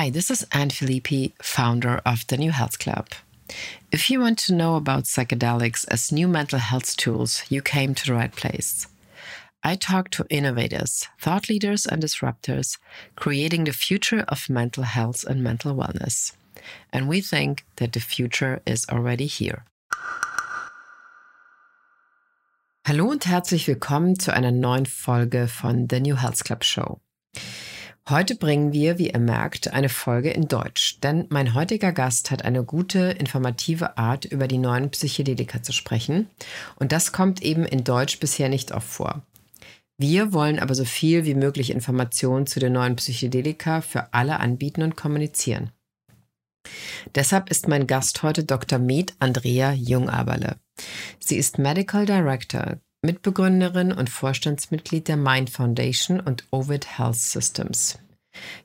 Hi, this is Anne Filippi, founder of the New Health Club. If you want to know about psychedelics as new mental health tools, you came to the right place. I talk to innovators, thought leaders, and disruptors, creating the future of mental health and mental wellness. And we think that the future is already here. Hallo und herzlich willkommen zu einer neuen Folge von The New Health Club Show. Heute bringen wir, wie ihr merkt, eine Folge in Deutsch, denn mein heutiger Gast hat eine gute, informative Art, über die neuen Psychedelika zu sprechen. Und das kommt eben in Deutsch bisher nicht oft vor. Wir wollen aber so viel wie möglich Informationen zu den neuen Psychedelika für alle anbieten und kommunizieren. Deshalb ist mein Gast heute Dr. Med Andrea Jungaberle. Sie ist Medical Director, Mitbegründerin und Vorstandsmitglied der Mind Foundation und Ovid Health Systems.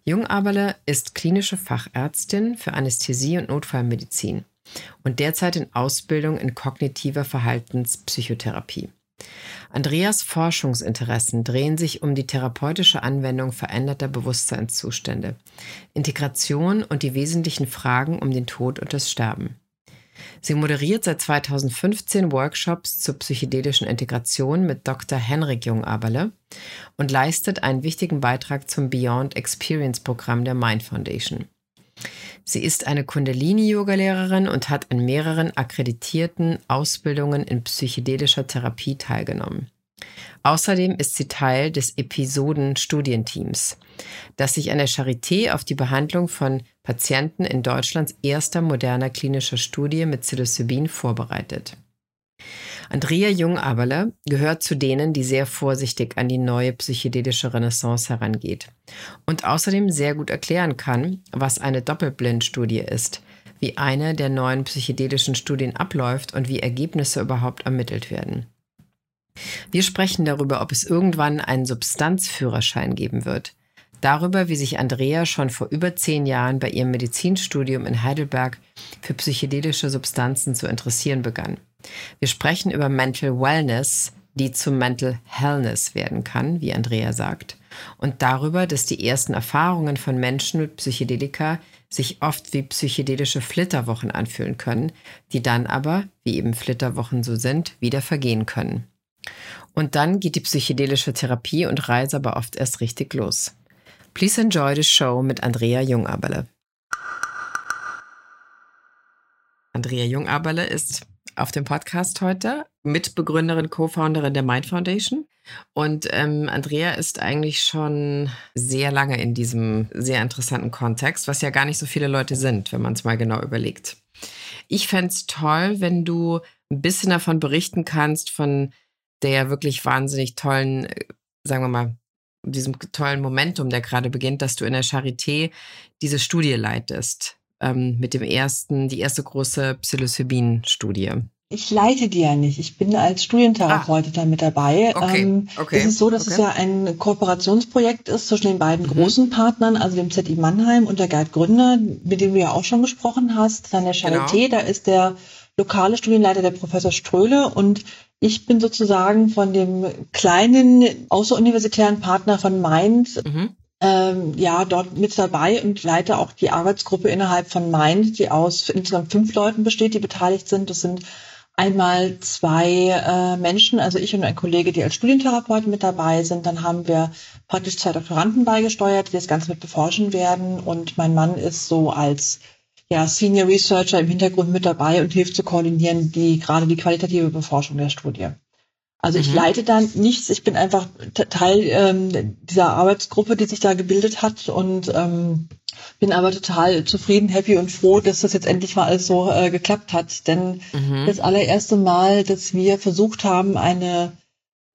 Jung Aberle ist klinische Fachärztin für Anästhesie und Notfallmedizin und derzeit in Ausbildung in kognitiver Verhaltenspsychotherapie. Andreas Forschungsinteressen drehen sich um die therapeutische Anwendung veränderter Bewusstseinszustände, Integration und die wesentlichen Fragen um den Tod und das Sterben. Sie moderiert seit 2015 Workshops zur psychedelischen Integration mit Dr. Henrik Jungaberle und leistet einen wichtigen Beitrag zum Beyond Experience Programm der Mind Foundation. Sie ist eine Kundalini-Yoga-Lehrerin und hat an mehreren akkreditierten Ausbildungen in psychedelischer Therapie teilgenommen. Außerdem ist sie Teil des Episoden-Studienteams, das sich an der Charité auf die Behandlung von Patienten in Deutschlands erster moderner klinischer Studie mit Psilocybin vorbereitet. Andrea Jung-Aberle gehört zu denen, die sehr vorsichtig an die neue psychedelische Renaissance herangeht und außerdem sehr gut erklären kann, was eine Doppelblindstudie ist, wie eine der neuen psychedelischen Studien abläuft und wie Ergebnisse überhaupt ermittelt werden. Wir sprechen darüber, ob es irgendwann einen Substanzführerschein geben wird. Darüber, wie sich Andrea schon vor über zehn Jahren bei ihrem Medizinstudium in Heidelberg für psychedelische Substanzen zu interessieren begann. Wir sprechen über Mental Wellness, die zum Mental Hellness werden kann, wie Andrea sagt, und darüber, dass die ersten Erfahrungen von Menschen mit Psychedelika sich oft wie psychedelische Flitterwochen anfühlen können, die dann aber, wie eben Flitterwochen so sind, wieder vergehen können. Und dann geht die psychedelische Therapie und Reise aber oft erst richtig los. Please enjoy the show mit Andrea Jungaberle. Andrea Jungaberle ist auf dem Podcast heute, Mitbegründerin, Co-Founderin der Mind Foundation. Und ähm, Andrea ist eigentlich schon sehr lange in diesem sehr interessanten Kontext, was ja gar nicht so viele Leute sind, wenn man es mal genau überlegt. Ich fände es toll, wenn du ein bisschen davon berichten kannst, von der wirklich wahnsinnig tollen, äh, sagen wir mal, diesem tollen Momentum, der gerade beginnt, dass du in der Charité diese Studie leitest, ähm, mit dem ersten, die erste große Psilocybin-Studie. Ich leite die ja nicht. Ich bin als Studientherapeut ah. da mit dabei. Okay. Ähm, okay. Es ist so, dass okay. es ja ein Kooperationsprojekt ist zwischen den beiden mhm. großen Partnern, also dem ZI Mannheim und der Gerd Gründer, mit dem du ja auch schon gesprochen hast. Dann der Charité, genau. da ist der lokale Studienleiter der Professor Ströhle und ich bin sozusagen von dem kleinen außeruniversitären Partner von Mind mhm. ähm, ja dort mit dabei und leite auch die Arbeitsgruppe innerhalb von Mind, die aus insgesamt fünf Leuten besteht, die beteiligt sind. Das sind einmal zwei äh, Menschen, also ich und ein Kollege, die als Studientherapeuten mit dabei sind. Dann haben wir praktisch zwei Doktoranden beigesteuert, die das Ganze mit beforschen werden. Und mein Mann ist so als ja, Senior Researcher im Hintergrund mit dabei und hilft zu koordinieren, die gerade die qualitative Beforschung der Studie. Also ich mhm. leite dann nichts, ich bin einfach Teil ähm, dieser Arbeitsgruppe, die sich da gebildet hat und ähm, bin aber total zufrieden, happy und froh, dass das jetzt endlich mal alles so äh, geklappt hat. Denn mhm. das allererste Mal, dass wir versucht haben, eine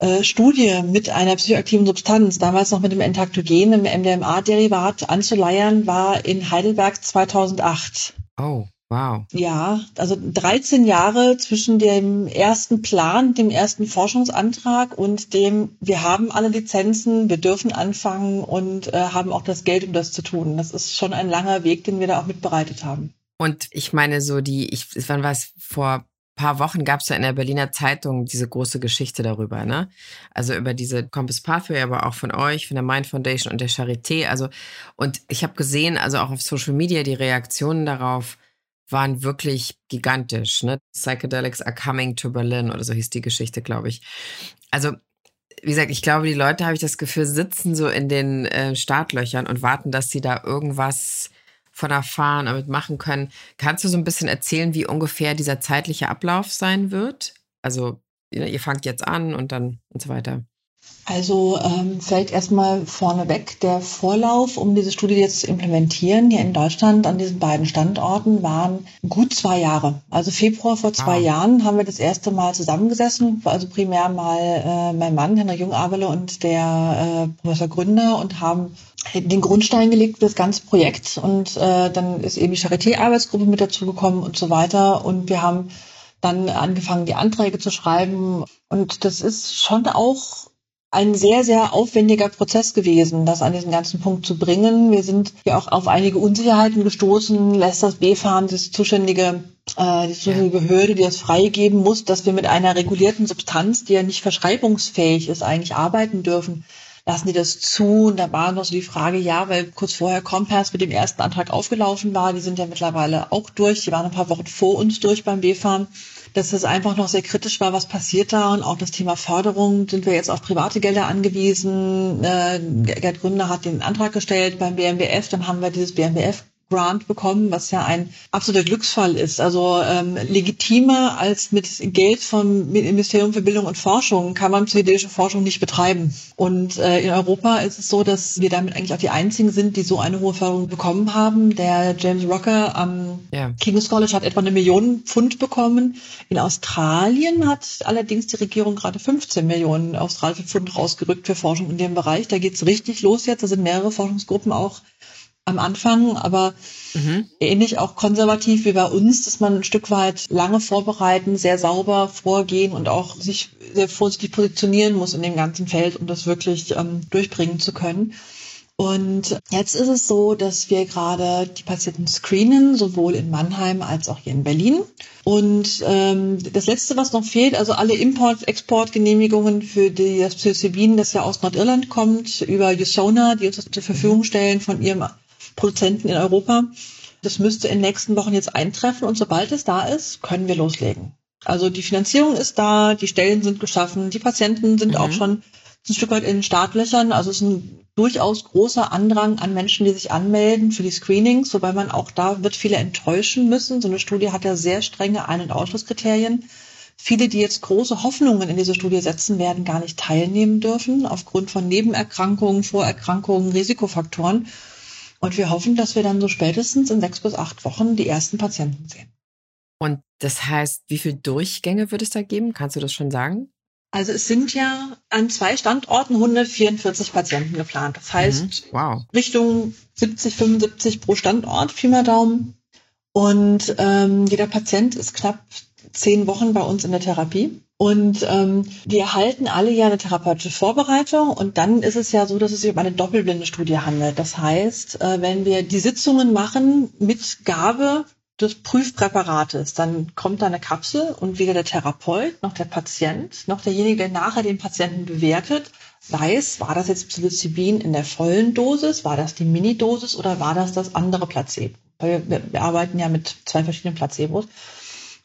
äh, Studie mit einer psychoaktiven Substanz, damals noch mit dem Entaktogen, im MDMA-Derivat anzuleiern, war in Heidelberg 2008. Oh, wow. Ja, also 13 Jahre zwischen dem ersten Plan, dem ersten Forschungsantrag und dem, wir haben alle Lizenzen, wir dürfen anfangen und äh, haben auch das Geld, um das zu tun. Das ist schon ein langer Weg, den wir da auch mitbereitet haben. Und ich meine, so die, ich, wann war es vor paar Wochen gab es ja in der Berliner Zeitung diese große Geschichte darüber, ne? Also über diese Compass Pathway, aber auch von euch, von der Mind Foundation und der Charité. Also, und ich habe gesehen, also auch auf Social Media, die Reaktionen darauf waren wirklich gigantisch, ne? Psychedelics are coming to Berlin oder so hieß die Geschichte, glaube ich. Also, wie gesagt, ich glaube, die Leute, habe ich das Gefühl, sitzen so in den äh, Startlöchern und warten, dass sie da irgendwas von erfahren, damit machen können. Kannst du so ein bisschen erzählen, wie ungefähr dieser zeitliche Ablauf sein wird? Also, ihr fangt jetzt an und dann und so weiter. Also ähm, vielleicht erstmal vorneweg der Vorlauf, um diese Studie jetzt zu implementieren hier in Deutschland an diesen beiden Standorten, waren gut zwei Jahre. Also Februar vor zwei ah. Jahren haben wir das erste Mal zusammengesessen, also primär mal äh, mein Mann, Henrik Jungabele und der äh, Professor Gründer und haben den Grundstein gelegt für das ganze Projekt. Und äh, dann ist eben die Charité-Arbeitsgruppe mit dazugekommen und so weiter. Und wir haben dann angefangen, die Anträge zu schreiben. Und das ist schon auch ein sehr, sehr aufwendiger Prozess gewesen, das an diesen ganzen Punkt zu bringen. Wir sind ja auch auf einige Unsicherheiten gestoßen. Lässt das BfArM, das zuständige, äh, die zuständige Behörde, die das freigeben muss, dass wir mit einer regulierten Substanz, die ja nicht verschreibungsfähig ist, eigentlich arbeiten dürfen. Lassen die das zu? Und da war noch so die Frage, ja, weil kurz vorher Compass mit dem ersten Antrag aufgelaufen war. Die sind ja mittlerweile auch durch. Die waren ein paar Wochen vor uns durch beim BfArM dass es einfach noch sehr kritisch war, was passiert da und auch das Thema Förderung sind wir jetzt auf private Gelder angewiesen. Äh, Gerd Gründer hat den Antrag gestellt beim BMBF, dann haben wir dieses BMBF Grant bekommen, was ja ein absoluter Glücksfall ist. Also ähm, legitimer als mit Geld vom Ministerium für Bildung und Forschung kann man psychedelische Forschung nicht betreiben. Und äh, in Europa ist es so, dass wir damit eigentlich auch die einzigen sind, die so eine hohe Förderung bekommen haben. Der James Rocker am ja. King's College hat etwa eine Million Pfund bekommen. In Australien hat allerdings die Regierung gerade 15 Millionen australische Pfund rausgerückt für Forschung in dem Bereich. Da geht's richtig los jetzt. Da sind mehrere Forschungsgruppen auch am Anfang, aber mhm. ähnlich auch konservativ wie bei uns, dass man ein Stück weit lange vorbereiten, sehr sauber vorgehen und auch sich sehr vorsichtig positionieren muss in dem ganzen Feld, um das wirklich ähm, durchbringen zu können. Und jetzt ist es so, dass wir gerade die Patienten screenen, sowohl in Mannheim als auch hier in Berlin. Und ähm, das Letzte, was noch fehlt, also alle Import-Export-Genehmigungen für die, das Psilocybin, das ja aus Nordirland kommt, über USONA, die uns das zur Verfügung stellen von ihrem Produzenten in Europa. Das müsste in den nächsten Wochen jetzt eintreffen und sobald es da ist, können wir loslegen. Also die Finanzierung ist da, die Stellen sind geschaffen, die Patienten sind mhm. auch schon ein Stück weit in den Startlöchern. Also es ist ein durchaus großer Andrang an Menschen, die sich anmelden für die Screenings, wobei man auch da wird viele enttäuschen müssen. So eine Studie hat ja sehr strenge Ein- und Ausschlusskriterien. Viele, die jetzt große Hoffnungen in diese Studie setzen, werden gar nicht teilnehmen dürfen aufgrund von Nebenerkrankungen, Vorerkrankungen, Risikofaktoren. Und wir hoffen, dass wir dann so spätestens in sechs bis acht Wochen die ersten Patienten sehen. Und das heißt, wie viele Durchgänge wird es da geben? Kannst du das schon sagen? Also es sind ja an zwei Standorten 144 Patienten geplant. Das heißt, mhm. wow. Richtung 70, 75 pro Standort, Pi mal Daumen. Und ähm, jeder Patient ist knapp zehn Wochen bei uns in der Therapie. Und ähm, wir erhalten alle ja eine therapeutische Vorbereitung und dann ist es ja so, dass es sich um eine doppelblinde Studie handelt. Das heißt, äh, wenn wir die Sitzungen machen mit Gabe des Prüfpräparates, dann kommt da eine Kapsel und weder der Therapeut noch der Patient noch derjenige, der nachher den Patienten bewertet, weiß, war das jetzt Psilocybin in der vollen Dosis, war das die Minidosis oder war das das andere Placebo? Weil wir, wir arbeiten ja mit zwei verschiedenen Placebos.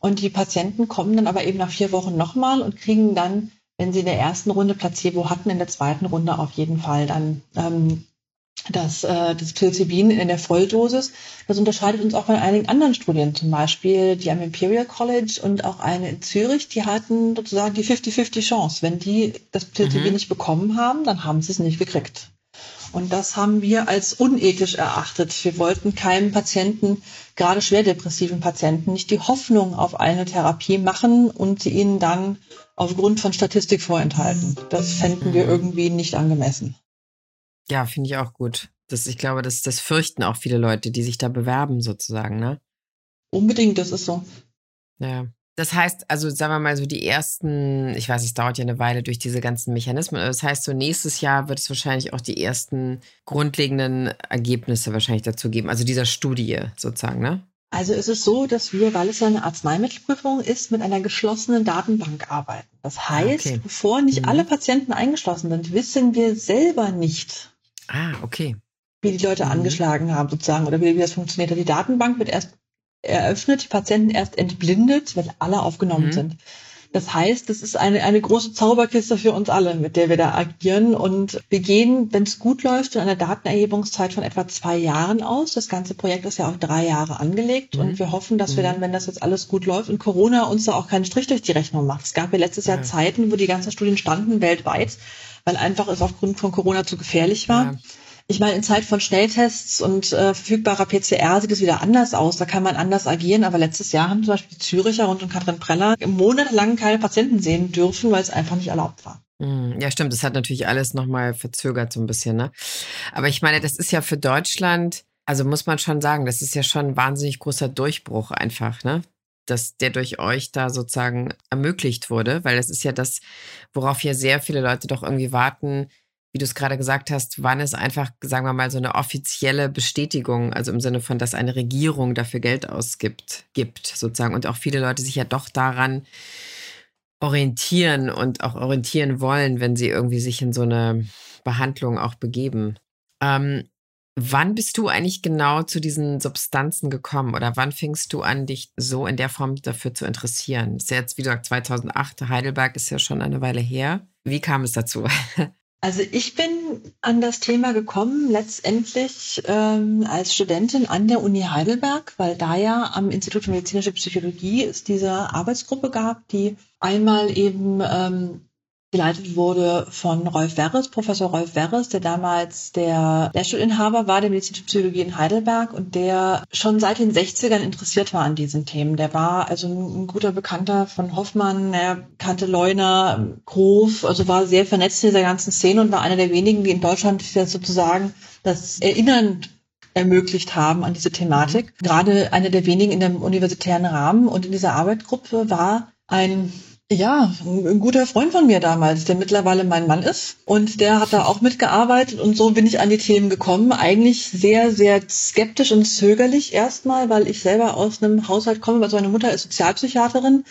Und die Patienten kommen dann aber eben nach vier Wochen nochmal und kriegen dann, wenn sie in der ersten Runde Placebo hatten, in der zweiten Runde auf jeden Fall dann ähm, das, äh, das Psilocybin in der Volldosis. Das unterscheidet uns auch von einigen anderen Studien, zum Beispiel die am Imperial College und auch eine in Zürich, die hatten sozusagen die 50-50 Chance. Wenn die das Psilocybin mhm. nicht bekommen haben, dann haben sie es nicht gekriegt. Und das haben wir als unethisch erachtet. Wir wollten keinem Patienten, gerade schwer depressiven Patienten, nicht die Hoffnung auf eine Therapie machen und sie ihnen dann aufgrund von Statistik vorenthalten. Das fänden wir irgendwie nicht angemessen. Ja, finde ich auch gut. Das, ich glaube, das, das fürchten auch viele Leute, die sich da bewerben, sozusagen, ne? Unbedingt, das ist so. Ja. Das heißt, also sagen wir mal so die ersten, ich weiß, es dauert ja eine Weile durch diese ganzen Mechanismen, das heißt, so nächstes Jahr wird es wahrscheinlich auch die ersten grundlegenden Ergebnisse wahrscheinlich dazu geben, also dieser Studie sozusagen, ne? Also es ist so, dass wir, weil es ja eine Arzneimittelprüfung ist, mit einer geschlossenen Datenbank arbeiten. Das ah, heißt, okay. bevor nicht mhm. alle Patienten eingeschlossen sind, wissen wir selber nicht. Ah, okay. Wie die Leute mhm. angeschlagen haben sozusagen oder wie, wie das funktioniert. Die Datenbank wird erst eröffnet, die Patienten erst entblindet, wenn alle aufgenommen mhm. sind. Das heißt, das ist eine, eine große Zauberkiste für uns alle, mit der wir da agieren. Und wir gehen, wenn es gut läuft, in einer Datenerhebungszeit von etwa zwei Jahren aus. Das ganze Projekt ist ja auch drei Jahre angelegt. Mhm. Und wir hoffen, dass mhm. wir dann, wenn das jetzt alles gut läuft und Corona uns da auch keinen Strich durch die Rechnung macht. Es gab ja letztes Jahr Zeiten, wo die ganzen Studien standen weltweit, weil einfach es aufgrund von Corona zu gefährlich war. Ja ich meine, in Zeit von Schnelltests und äh, verfügbarer PCR sieht es wieder anders aus. Da kann man anders agieren. Aber letztes Jahr haben zum Beispiel die Züricher rund um Katrin Preller monatelang keine Patienten sehen dürfen, weil es einfach nicht erlaubt war. Hm, ja, stimmt. Das hat natürlich alles nochmal verzögert so ein bisschen. Ne? Aber ich meine, das ist ja für Deutschland, also muss man schon sagen, das ist ja schon ein wahnsinnig großer Durchbruch einfach, ne? dass der durch euch da sozusagen ermöglicht wurde, weil das ist ja das, worauf hier sehr viele Leute doch irgendwie warten, wie du es gerade gesagt hast, wann es einfach, sagen wir mal, so eine offizielle Bestätigung, also im Sinne von, dass eine Regierung dafür Geld ausgibt, gibt, sozusagen. Und auch viele Leute sich ja doch daran orientieren und auch orientieren wollen, wenn sie irgendwie sich in so eine Behandlung auch begeben. Ähm, wann bist du eigentlich genau zu diesen Substanzen gekommen oder wann fingst du an, dich so in der Form dafür zu interessieren? Ist ja jetzt, wie gesagt, 2008, Heidelberg ist ja schon eine Weile her. Wie kam es dazu? Also ich bin an das Thema gekommen letztendlich ähm, als Studentin an der Uni Heidelberg, weil da ja am Institut für medizinische Psychologie es diese Arbeitsgruppe gab, die einmal eben ähm, geleitet wurde von Rolf Werres, Professor Rolf Werres, der damals der Lehrstuhlinhaber war der medizinischen Psychologie in Heidelberg und der schon seit den 60ern interessiert war an diesen Themen. Der war also ein, guter Bekannter von Hoffmann, er kannte Leuner, Grof, also war sehr vernetzt in dieser ganzen Szene und war einer der wenigen, die in Deutschland sozusagen das Erinnern ermöglicht haben an diese Thematik. Gerade einer der wenigen in dem universitären Rahmen und in dieser Arbeitsgruppe war ein ja, ein guter Freund von mir damals, der mittlerweile mein Mann ist. Und der hat da auch mitgearbeitet und so bin ich an die Themen gekommen. Eigentlich sehr, sehr skeptisch und zögerlich erstmal, weil ich selber aus einem Haushalt komme. Also meine Mutter ist Sozialpsychiaterin.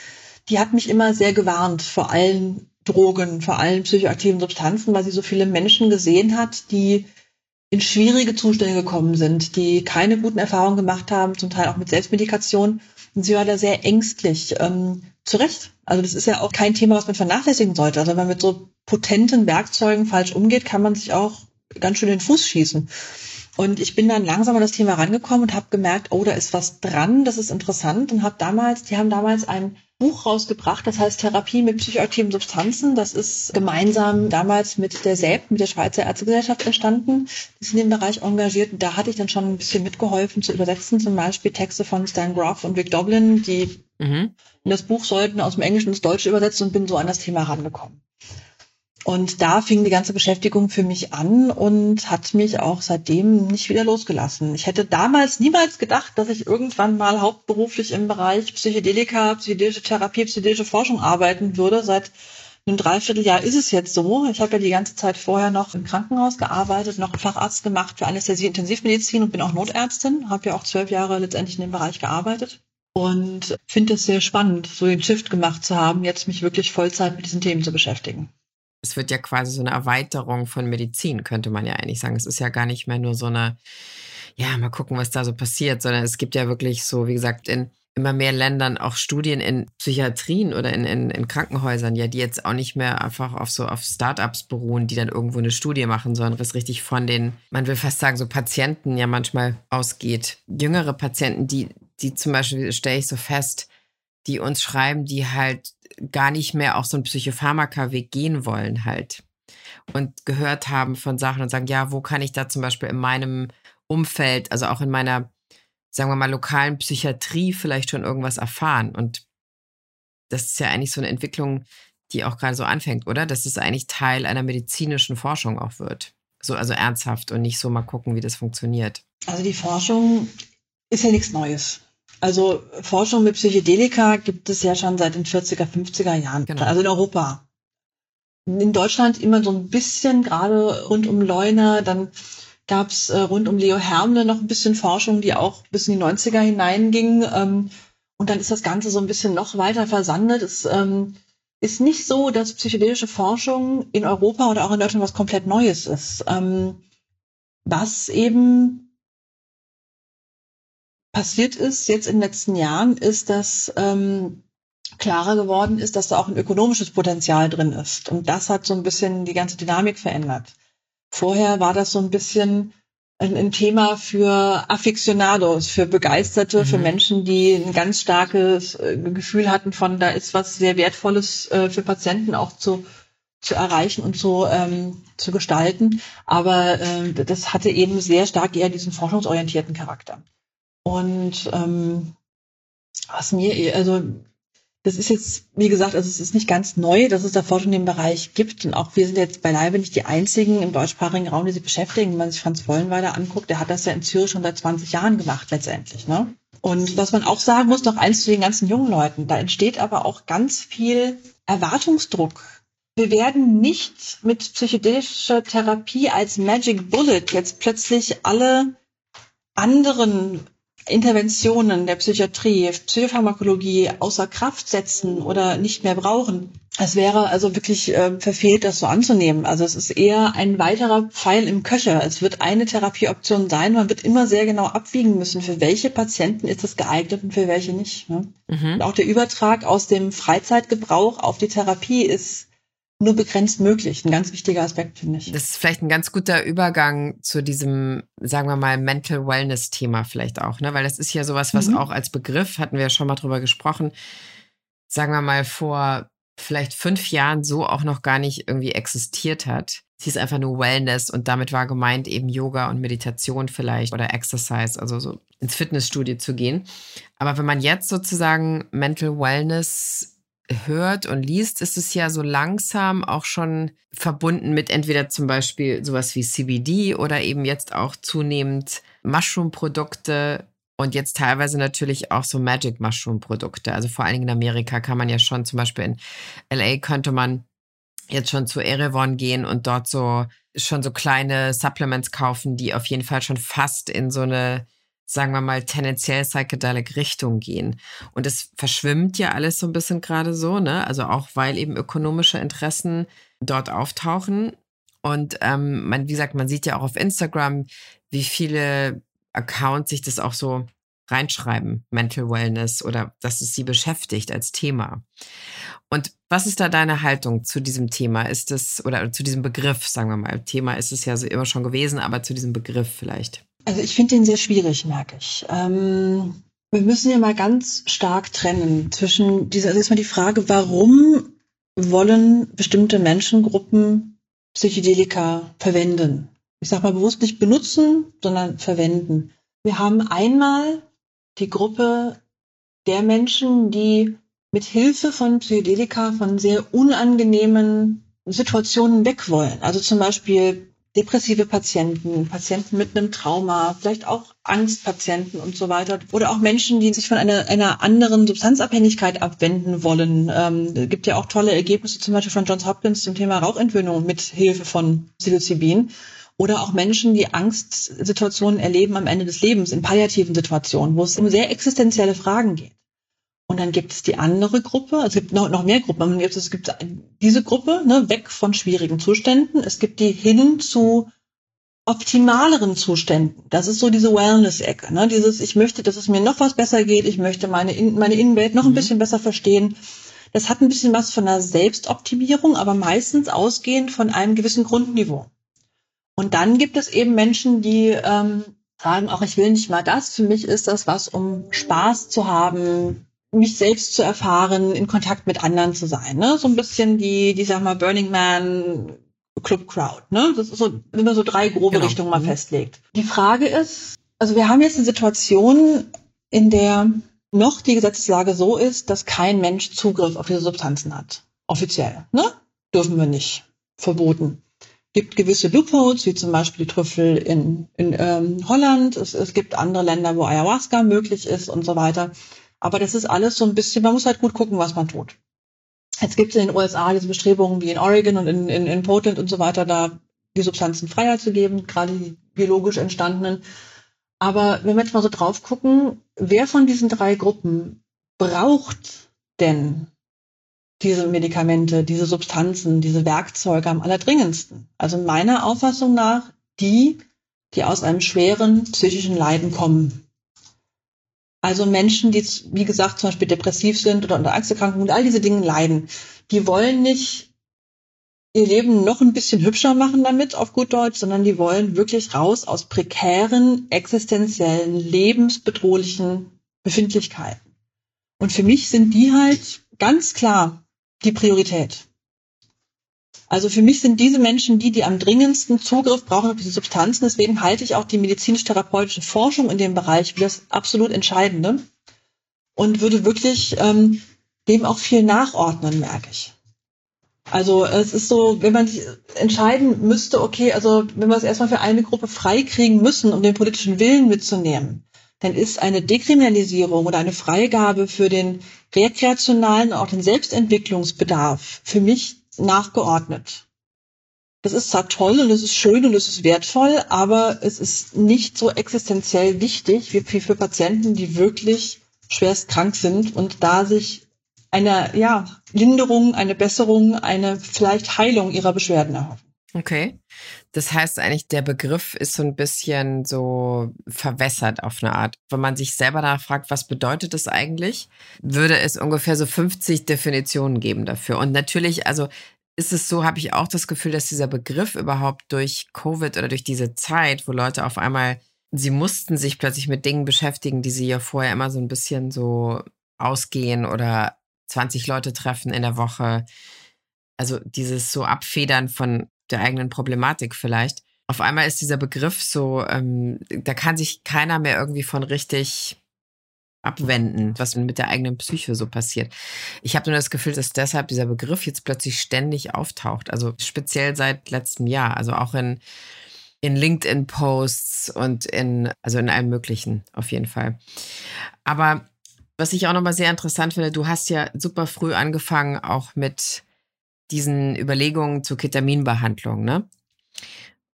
Die hat mich immer sehr gewarnt vor allen Drogen, vor allen psychoaktiven Substanzen, weil sie so viele Menschen gesehen hat, die in schwierige Zustände gekommen sind, die keine guten Erfahrungen gemacht haben, zum Teil auch mit Selbstmedikation. Und sie war da sehr ängstlich. Ähm, zu Recht. Also das ist ja auch kein Thema, was man vernachlässigen sollte. Also wenn man mit so potenten Werkzeugen falsch umgeht, kann man sich auch ganz schön den Fuß schießen. Und ich bin dann langsam an das Thema rangekommen und habe gemerkt, oh, da ist was dran, das ist interessant und habe damals, die haben damals ein Buch rausgebracht, das heißt Therapie mit psychoaktiven Substanzen. Das ist gemeinsam damals mit der SELB, mit der Schweizer Ärztegesellschaft entstanden. Die sind in dem Bereich engagiert und da hatte ich dann schon ein bisschen mitgeholfen zu übersetzen, zum Beispiel Texte von Stan Groff und Rick Doblin, die mhm. Das Buch sollten aus dem Englischen ins Deutsche übersetzen und bin so an das Thema rangekommen. Und da fing die ganze Beschäftigung für mich an und hat mich auch seitdem nicht wieder losgelassen. Ich hätte damals niemals gedacht, dass ich irgendwann mal hauptberuflich im Bereich Psychedelika, psychedelische Therapie, psychedelische Forschung arbeiten würde. Seit einem Dreivierteljahr ist es jetzt so. Ich habe ja die ganze Zeit vorher noch im Krankenhaus gearbeitet, noch Facharzt gemacht für Anästhesie Intensivmedizin und bin auch Notärztin. Habe ja auch zwölf Jahre letztendlich in dem Bereich gearbeitet und finde es sehr spannend, so den Shift gemacht zu haben, jetzt mich wirklich Vollzeit mit diesen Themen zu beschäftigen es wird ja quasi so eine Erweiterung von Medizin, könnte man ja eigentlich sagen. Es ist ja gar nicht mehr nur so eine, ja, mal gucken, was da so passiert, sondern es gibt ja wirklich so, wie gesagt, in immer mehr Ländern auch Studien in Psychiatrien oder in, in, in Krankenhäusern, ja, die jetzt auch nicht mehr einfach auf so auf Startups beruhen, die dann irgendwo eine Studie machen, sondern was richtig von den, man will fast sagen, so Patienten ja manchmal ausgeht. Jüngere Patienten, die, die zum Beispiel, stelle ich so fest, die uns schreiben, die halt gar nicht mehr auch so einen Psychopharmaka-Weg gehen wollen halt und gehört haben von Sachen und sagen, ja, wo kann ich da zum Beispiel in meinem Umfeld, also auch in meiner, sagen wir mal, lokalen Psychiatrie vielleicht schon irgendwas erfahren. Und das ist ja eigentlich so eine Entwicklung, die auch gerade so anfängt, oder? Dass es eigentlich Teil einer medizinischen Forschung auch wird. So, also ernsthaft und nicht so mal gucken, wie das funktioniert. Also die Forschung ist ja nichts Neues. Also Forschung mit Psychedelika gibt es ja schon seit den 40er, 50er Jahren, genau. also in Europa. In Deutschland immer so ein bisschen, gerade rund um Leuna, dann gab es äh, rund um Leo Hermle noch ein bisschen Forschung, die auch bis in die 90er hineinging. Ähm, und dann ist das Ganze so ein bisschen noch weiter versandet. Es ähm, ist nicht so, dass psychedelische Forschung in Europa oder auch in Deutschland was komplett Neues ist. Ähm, was eben passiert ist jetzt in den letzten Jahren, ist, dass ähm, klarer geworden ist, dass da auch ein ökonomisches Potenzial drin ist. Und das hat so ein bisschen die ganze Dynamik verändert. Vorher war das so ein bisschen ein, ein Thema für Aficionados, für Begeisterte, mhm. für Menschen, die ein ganz starkes äh, Gefühl hatten von, da ist was sehr Wertvolles äh, für Patienten auch zu, zu erreichen und zu, ähm, zu gestalten. Aber äh, das hatte eben sehr stark eher diesen forschungsorientierten Charakter. Und ähm, was mir, also das ist jetzt, wie gesagt, also es ist nicht ganz neu, dass es da Forschung in dem Bereich gibt. Und auch wir sind jetzt beileibe nicht die einzigen im deutschsprachigen Raum, die sich beschäftigen. Wenn man sich Franz Vollenweider anguckt, der hat das ja in Zürich schon seit 20 Jahren gemacht, letztendlich. Ne? Und was man auch sagen muss, noch eins zu den ganzen jungen Leuten, da entsteht aber auch ganz viel Erwartungsdruck. Wir werden nicht mit psychedelischer Therapie als Magic Bullet jetzt plötzlich alle anderen Interventionen der Psychiatrie, Psychopharmakologie außer Kraft setzen oder nicht mehr brauchen. Es wäre also wirklich äh, verfehlt, das so anzunehmen. Also es ist eher ein weiterer Pfeil im Köcher. Es wird eine Therapieoption sein. Man wird immer sehr genau abwiegen müssen, für welche Patienten ist es geeignet und für welche nicht. Ne? Mhm. Und auch der Übertrag aus dem Freizeitgebrauch auf die Therapie ist nur begrenzt möglich. Ein ganz wichtiger Aspekt, finde ich. Das ist vielleicht ein ganz guter Übergang zu diesem, sagen wir mal, Mental Wellness-Thema vielleicht auch, ne? Weil das ist ja sowas, was mhm. auch als Begriff, hatten wir ja schon mal drüber gesprochen, sagen wir mal, vor vielleicht fünf Jahren so auch noch gar nicht irgendwie existiert hat. Es hieß einfach nur Wellness und damit war gemeint eben Yoga und Meditation vielleicht oder Exercise, also so ins Fitnessstudio zu gehen. Aber wenn man jetzt sozusagen Mental Wellness hört und liest, ist es ja so langsam auch schon verbunden mit entweder zum Beispiel sowas wie CBD oder eben jetzt auch zunehmend Mushroom-Produkte und jetzt teilweise natürlich auch so Magic Mushroom-Produkte. Also vor allen Dingen in Amerika kann man ja schon zum Beispiel in LA könnte man jetzt schon zu Erewhon gehen und dort so schon so kleine Supplements kaufen, die auf jeden Fall schon fast in so eine sagen wir mal, tendenziell psychedelic Richtung gehen. Und es verschwimmt ja alles so ein bisschen gerade so, ne? Also auch weil eben ökonomische Interessen dort auftauchen. Und ähm, man, wie gesagt, man sieht ja auch auf Instagram, wie viele Accounts sich das auch so reinschreiben, Mental Wellness oder dass es sie beschäftigt als Thema. Und was ist da deine Haltung zu diesem Thema? Ist es, oder zu diesem Begriff, sagen wir mal, Thema ist es ja so immer schon gewesen, aber zu diesem Begriff vielleicht? Also ich finde den sehr schwierig, merke ich. Ähm, wir müssen ja mal ganz stark trennen zwischen dieser, also erstmal die Frage, warum wollen bestimmte Menschengruppen Psychedelika verwenden? Ich sage mal bewusst nicht benutzen, sondern verwenden. Wir haben einmal die Gruppe der Menschen, die mit Hilfe von Psychedelika von sehr unangenehmen Situationen weg wollen. Also zum Beispiel depressive Patienten, Patienten mit einem Trauma, vielleicht auch Angstpatienten und so weiter. Oder auch Menschen, die sich von einer, einer anderen Substanzabhängigkeit abwenden wollen. Ähm, es gibt ja auch tolle Ergebnisse zum Beispiel von Johns Hopkins zum Thema Rauchentwöhnung mit Hilfe von Psilocybin. Oder auch Menschen, die Angstsituationen erleben am Ende des Lebens, in palliativen Situationen, wo es um sehr existenzielle Fragen geht. Und dann gibt es die andere Gruppe, also es gibt noch, noch mehr Gruppen. Es gibt diese Gruppe, ne, weg von schwierigen Zuständen. Es gibt die hin zu optimaleren Zuständen. Das ist so diese Wellness-Ecke. Ne? Dieses, ich möchte, dass es mir noch was besser geht. Ich möchte meine, In meine Innenwelt noch ein mhm. bisschen besser verstehen. Das hat ein bisschen was von einer Selbstoptimierung, aber meistens ausgehend von einem gewissen Grundniveau. Und dann gibt es eben Menschen, die ähm, sagen, auch ich will nicht mal das. Für mich ist das was, um Spaß zu haben, mich selbst zu erfahren, in Kontakt mit anderen zu sein. Ne? So ein bisschen die, die sag mal, Burning Man Club Crowd. Ne? Das ist so, wenn man so drei grobe genau. Richtungen mal mhm. festlegt. Die Frage ist, also wir haben jetzt eine Situation, in der noch die Gesetzeslage so ist, dass kein Mensch Zugriff auf diese Substanzen hat. Offiziell. Ne? Dürfen wir nicht. Verboten. Gibt gewisse Loopholes, wie zum Beispiel die Trüffel in, in ähm, Holland. Es, es gibt andere Länder, wo Ayahuasca möglich ist und so weiter. Aber das ist alles so ein bisschen, man muss halt gut gucken, was man tut. Jetzt gibt es in den USA diese Bestrebungen wie in Oregon und in, in, in Portland und so weiter, da die Substanzen freier zu geben, gerade die biologisch entstandenen. Aber wenn wir jetzt mal so drauf gucken, wer von diesen drei Gruppen braucht denn diese Medikamente, diese Substanzen, diese Werkzeuge am allerdringendsten? Also meiner Auffassung nach die, die aus einem schweren psychischen Leiden kommen. Also Menschen, die, wie gesagt, zum Beispiel depressiv sind oder unter Angsterkrankungen und all diese Dinge leiden, die wollen nicht ihr Leben noch ein bisschen hübscher machen damit, auf gut Deutsch, sondern die wollen wirklich raus aus prekären, existenziellen, lebensbedrohlichen Befindlichkeiten. Und für mich sind die halt ganz klar die Priorität. Also für mich sind diese Menschen die, die am dringendsten Zugriff brauchen auf diese Substanzen. Deswegen halte ich auch die medizinisch-therapeutische Forschung in dem Bereich für das absolut Entscheidende und würde wirklich ähm, dem auch viel nachordnen, merke ich. Also es ist so, wenn man sich entscheiden müsste, okay, also wenn wir es erstmal für eine Gruppe freikriegen müssen, um den politischen Willen mitzunehmen, dann ist eine Dekriminalisierung oder eine Freigabe für den rekreationalen, auch den Selbstentwicklungsbedarf für mich nachgeordnet. Das ist zwar toll und es ist schön und es ist wertvoll, aber es ist nicht so existenziell wichtig wie für Patienten, die wirklich schwerst krank sind und da sich eine ja, Linderung, eine Besserung, eine vielleicht Heilung ihrer Beschwerden erhoffen. Okay. Das heißt eigentlich, der Begriff ist so ein bisschen so verwässert auf eine Art. Wenn man sich selber danach fragt, was bedeutet das eigentlich, würde es ungefähr so 50 Definitionen geben dafür. Und natürlich, also ist es so, habe ich auch das Gefühl, dass dieser Begriff überhaupt durch Covid oder durch diese Zeit, wo Leute auf einmal, sie mussten sich plötzlich mit Dingen beschäftigen, die sie ja vorher immer so ein bisschen so ausgehen oder 20 Leute treffen in der Woche. Also dieses so Abfedern von der eigenen Problematik vielleicht. Auf einmal ist dieser Begriff so, ähm, da kann sich keiner mehr irgendwie von richtig abwenden, was mit der eigenen Psyche so passiert. Ich habe nur das Gefühl, dass deshalb dieser Begriff jetzt plötzlich ständig auftaucht. Also speziell seit letztem Jahr. Also auch in, in LinkedIn-Posts und in, also in allem Möglichen auf jeden Fall. Aber was ich auch nochmal sehr interessant finde, du hast ja super früh angefangen, auch mit diesen Überlegungen zur Ketaminbehandlung, ne?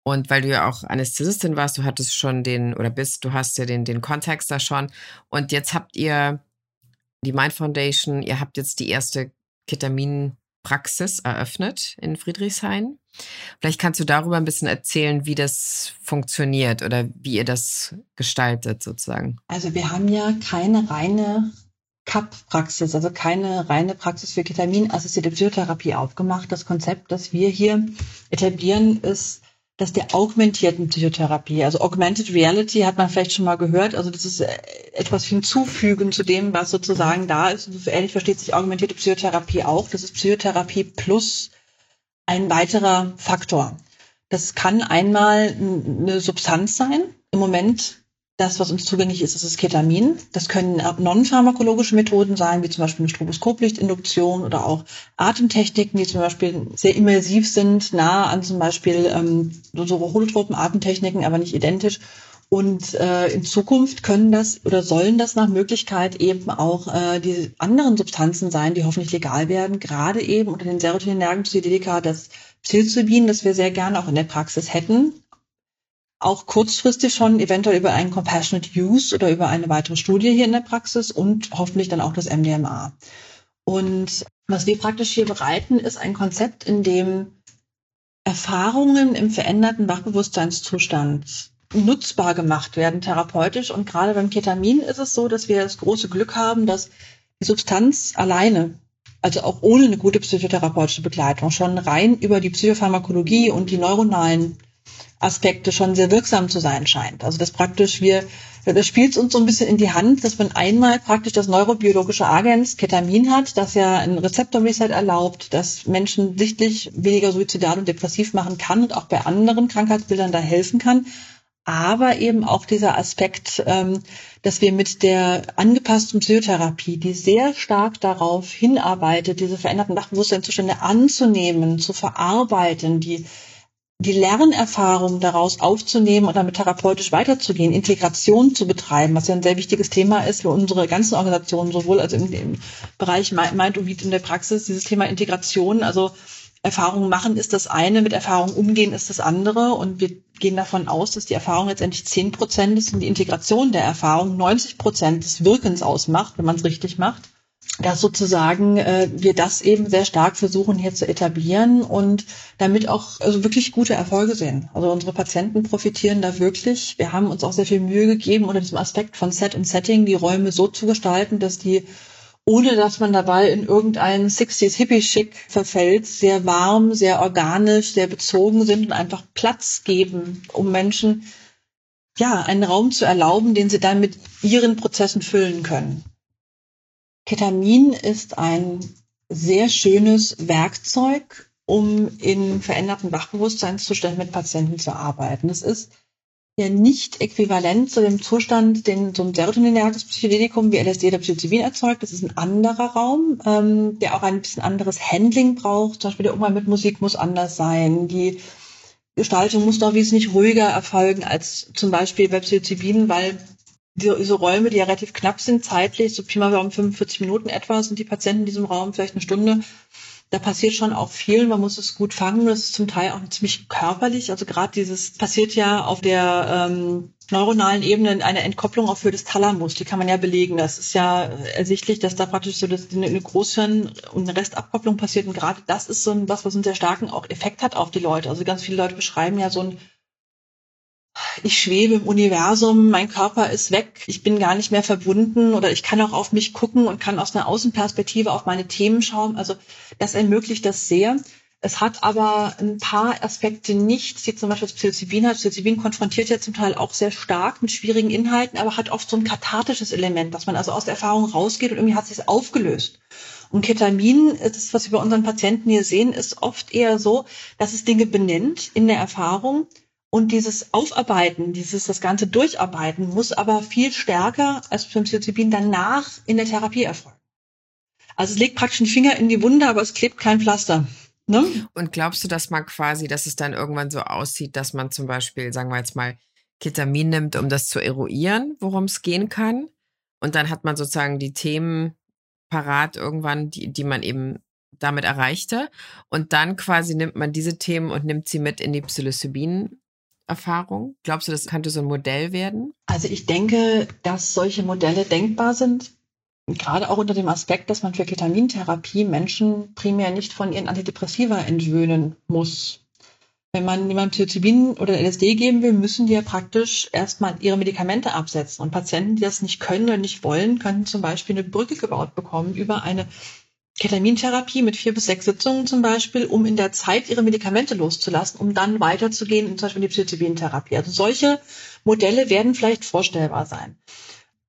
Und weil du ja auch Anästhesistin warst, du hattest schon den, oder bist, du hast ja den, den Kontext da schon. Und jetzt habt ihr die Mind Foundation, ihr habt jetzt die erste Ketaminpraxis eröffnet in Friedrichshain. Vielleicht kannst du darüber ein bisschen erzählen, wie das funktioniert oder wie ihr das gestaltet sozusagen. Also wir haben ja keine reine CAP-Praxis, also keine reine Praxis für Ketaminassistierte Psychotherapie aufgemacht. Das Konzept, das wir hier etablieren, ist das der augmentierten Psychotherapie. Also Augmented Reality hat man vielleicht schon mal gehört. Also das ist äh, etwas hinzufügen zu dem, was sozusagen da ist. Und so ähnlich versteht sich augmentierte Psychotherapie auch. Das ist Psychotherapie plus ein weiterer Faktor. Das kann einmal eine Substanz sein. Im Moment das, was uns zugänglich ist, ist das Ketamin. Das können non-pharmakologische Methoden sein, wie zum Beispiel eine Stroboskoplichtinduktion oder auch Atemtechniken, die zum Beispiel sehr immersiv sind, nah an zum Beispiel ähm, so holotropen Atemtechniken, aber nicht identisch. Und äh, in Zukunft können das oder sollen das nach Möglichkeit eben auch äh, die anderen Substanzen sein, die hoffentlich legal werden, gerade eben unter den Serotoninergen Psychedelika das Psilocybin, das wir sehr gerne auch in der Praxis hätten, auch kurzfristig schon eventuell über einen Compassionate Use oder über eine weitere Studie hier in der Praxis und hoffentlich dann auch das MDMA. Und was wir praktisch hier bereiten, ist ein Konzept, in dem Erfahrungen im veränderten Wachbewusstseinszustand nutzbar gemacht werden, therapeutisch. Und gerade beim Ketamin ist es so, dass wir das große Glück haben, dass die Substanz alleine, also auch ohne eine gute psychotherapeutische Begleitung, schon rein über die Psychopharmakologie und die neuronalen Aspekte schon sehr wirksam zu sein scheint. Also das praktisch wir, das spielt uns so ein bisschen in die Hand, dass man einmal praktisch das neurobiologische Agens Ketamin hat, das ja ein Rezeptor-Reset erlaubt, das Menschen sichtlich weniger suizidal und depressiv machen kann und auch bei anderen Krankheitsbildern da helfen kann. Aber eben auch dieser Aspekt, ähm, dass wir mit der angepassten Psychotherapie, die sehr stark darauf hinarbeitet, diese veränderten Wachbewusstseinszustände anzunehmen, zu verarbeiten, die die Lernerfahrung daraus aufzunehmen und damit therapeutisch weiterzugehen, Integration zu betreiben, was ja ein sehr wichtiges Thema ist für unsere ganzen Organisationen, sowohl also im, im Bereich Mind und in der Praxis, dieses Thema Integration, also Erfahrungen machen ist das eine, mit Erfahrungen umgehen ist das andere. Und wir gehen davon aus, dass die Erfahrung letztendlich 10 Prozent ist und die Integration der Erfahrung 90 Prozent des Wirkens ausmacht, wenn man es richtig macht. Dass sozusagen äh, wir das eben sehr stark versuchen hier zu etablieren und damit auch also wirklich gute Erfolge sehen. Also unsere Patienten profitieren da wirklich. Wir haben uns auch sehr viel Mühe gegeben, unter diesem Aspekt von Set und Setting die Räume so zu gestalten, dass die ohne dass man dabei in irgendeinen 60s Hippie-Schick verfällt, sehr warm, sehr organisch, sehr bezogen sind und einfach Platz geben, um Menschen ja, einen Raum zu erlauben, den sie dann mit ihren Prozessen füllen können. Ketamin ist ein sehr schönes Werkzeug, um in veränderten Wachbewusstseinszuständen mit Patienten zu arbeiten. Es ist ja nicht äquivalent zu dem Zustand, den so ein serotoninerges Psychedelikum wie LSD oder Psilocybin erzeugt. Das ist ein anderer Raum, ähm, der auch ein bisschen anderes Handling braucht. Zum Beispiel der Umgang mit Musik muss anders sein. Die Gestaltung muss doch wesentlich ruhiger erfolgen als zum Beispiel bei Psilocybin, weil diese Räume, die ja relativ knapp sind, zeitlich, so Pi mal um 45 Minuten etwa, sind die Patienten in diesem Raum vielleicht eine Stunde da passiert schon auch viel. Man muss es gut fangen. Das ist zum Teil auch ziemlich körperlich. Also gerade dieses passiert ja auf der ähm, neuronalen Ebene eine Entkopplung auch für das Thalamus. Die kann man ja belegen. Das ist ja ersichtlich, dass da praktisch so das, eine Großhirn- und eine Restabkopplung passiert. Und gerade das ist so ein, was, was einen sehr starken auch Effekt hat auf die Leute. Also ganz viele Leute beschreiben ja so ein ich schwebe im Universum, mein Körper ist weg, ich bin gar nicht mehr verbunden oder ich kann auch auf mich gucken und kann aus einer Außenperspektive auf meine Themen schauen. Also das ermöglicht das sehr. Es hat aber ein paar Aspekte nicht, wie zum Beispiel das Psilocybin hat. Psilocybin konfrontiert ja zum Teil auch sehr stark mit schwierigen Inhalten, aber hat oft so ein kathartisches Element, dass man also aus der Erfahrung rausgeht und irgendwie hat sich aufgelöst. Und Ketamin, das, was wir bei unseren Patienten hier sehen, ist oft eher so, dass es Dinge benennt in der Erfahrung, und dieses Aufarbeiten, dieses das ganze Durcharbeiten muss aber viel stärker als beim Psilocybin danach in der Therapie erfolgen. Also es legt praktisch einen Finger in die Wunde, aber es klebt kein Pflaster. Ne? Und glaubst du, dass man quasi, dass es dann irgendwann so aussieht, dass man zum Beispiel, sagen wir jetzt mal, Ketamin nimmt, um das zu eruieren, worum es gehen kann? Und dann hat man sozusagen die Themen parat irgendwann, die, die man eben damit erreichte. Und dann quasi nimmt man diese Themen und nimmt sie mit in die Psilocybin Erfahrung? Glaubst du, das könnte so ein Modell werden? Also ich denke, dass solche Modelle denkbar sind. Gerade auch unter dem Aspekt, dass man für Ketamintherapie Menschen primär nicht von ihren Antidepressiva entwöhnen muss. Wenn man jemandem Psilocybin oder LSD geben will, müssen die ja praktisch erstmal ihre Medikamente absetzen. Und Patienten, die das nicht können oder nicht wollen, könnten zum Beispiel eine Brücke gebaut bekommen über eine Ketamintherapie mit vier bis sechs Sitzungen zum Beispiel, um in der Zeit ihre Medikamente loszulassen, um dann weiterzugehen, in zum Beispiel die Psilocybin-Therapie. Also solche Modelle werden vielleicht vorstellbar sein.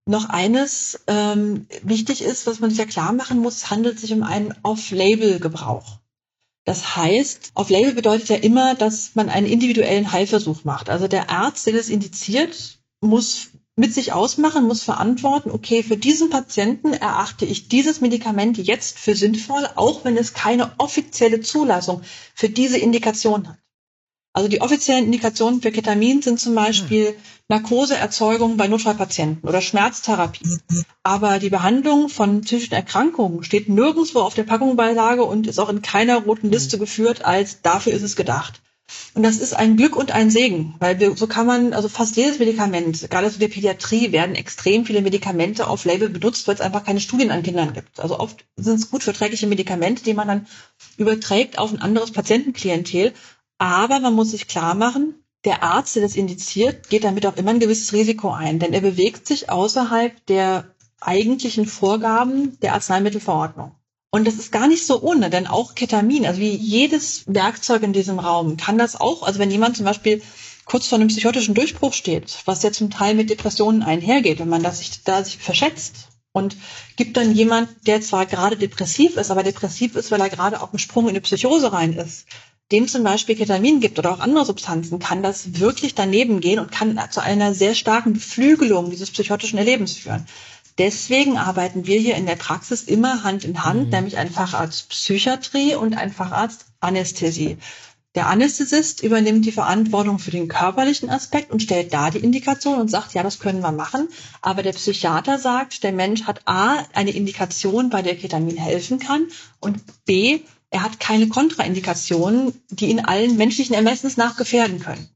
Noch eines ähm, wichtig ist, was man sich ja klar machen muss, es handelt sich um einen Off-Label-Gebrauch. Das heißt, Off-Label bedeutet ja immer, dass man einen individuellen Heilversuch macht. Also der Arzt, der das indiziert, muss mit sich ausmachen, muss verantworten, okay, für diesen Patienten erachte ich dieses Medikament jetzt für sinnvoll, auch wenn es keine offizielle Zulassung für diese Indikation hat. Also die offiziellen Indikationen für Ketamin sind zum Beispiel Narkoseerzeugung bei Notfallpatienten oder Schmerztherapie. Aber die Behandlung von psychischen Erkrankungen steht nirgendwo auf der Packungbeilage und ist auch in keiner roten Liste geführt als dafür ist es gedacht. Und das ist ein Glück und ein Segen, weil wir, so kann man, also fast jedes Medikament, gerade in der Pädiatrie werden extrem viele Medikamente auf Label benutzt, weil es einfach keine Studien an Kindern gibt. Also oft sind es gut verträgliche Medikamente, die man dann überträgt auf ein anderes Patientenklientel. Aber man muss sich klar machen, der Arzt, der das indiziert, geht damit auch immer ein gewisses Risiko ein, denn er bewegt sich außerhalb der eigentlichen Vorgaben der Arzneimittelverordnung. Und das ist gar nicht so ohne, denn auch Ketamin, also wie jedes Werkzeug in diesem Raum, kann das auch, also wenn jemand zum Beispiel kurz vor einem psychotischen Durchbruch steht, was ja zum Teil mit Depressionen einhergeht, wenn man das sich, da sich verschätzt und gibt dann jemand, der zwar gerade depressiv ist, aber depressiv ist, weil er gerade auf dem Sprung in eine Psychose rein ist, dem zum Beispiel Ketamin gibt oder auch andere Substanzen, kann das wirklich daneben gehen und kann zu einer sehr starken Beflügelung dieses psychotischen Erlebens führen. Deswegen arbeiten wir hier in der Praxis immer Hand in Hand, mhm. nämlich ein Facharzt Psychiatrie und ein Facharzt Anästhesie. Der Anästhesist übernimmt die Verantwortung für den körperlichen Aspekt und stellt da die Indikation und sagt, ja, das können wir machen. Aber der Psychiater sagt, der Mensch hat A, eine Indikation, bei der Ketamin helfen kann und B, er hat keine Kontraindikationen, die ihn allen menschlichen Ermessens nach gefährden können.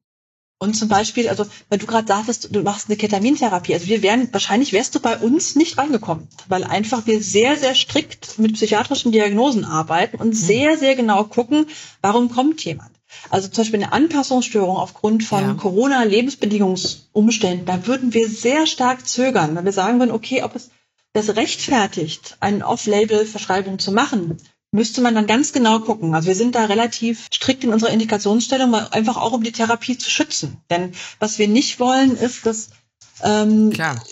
Und zum Beispiel, also wenn du gerade sagtest, du machst eine Ketamintherapie, also wir wären, wahrscheinlich wärst du bei uns nicht reingekommen, weil einfach wir sehr, sehr strikt mit psychiatrischen Diagnosen arbeiten und mhm. sehr, sehr genau gucken, warum kommt jemand. Also zum Beispiel eine Anpassungsstörung aufgrund von ja. Corona-Lebensbedingungsumständen, da würden wir sehr stark zögern, weil wir sagen würden, okay, ob es das rechtfertigt, eine Off-Label-Verschreibung zu machen, müsste man dann ganz genau gucken. Also wir sind da relativ strikt in unserer Indikationsstellung, einfach auch um die Therapie zu schützen. Denn was wir nicht wollen, ist, dass ähm,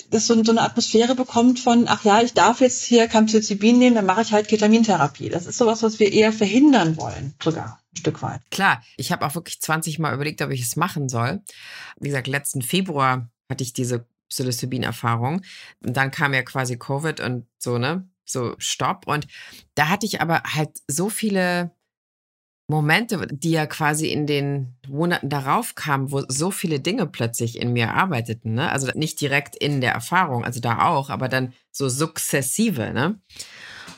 dass so, so, eine Atmosphäre bekommt von, ach ja, ich darf jetzt hier Campsylcibin nehmen, dann mache ich halt Ketamintherapie. Das ist sowas, was wir eher verhindern wollen, sogar ein Stück weit. Klar, ich habe auch wirklich 20 Mal überlegt, ob ich es machen soll. Wie gesagt, letzten Februar hatte ich diese Psilocybin-Erfahrung. Und dann kam ja quasi Covid und so, ne? So Stopp. Und da hatte ich aber halt so viele Momente, die ja quasi in den Monaten darauf kamen, wo so viele Dinge plötzlich in mir arbeiteten. Ne? Also nicht direkt in der Erfahrung, also da auch, aber dann so sukzessive. Ne?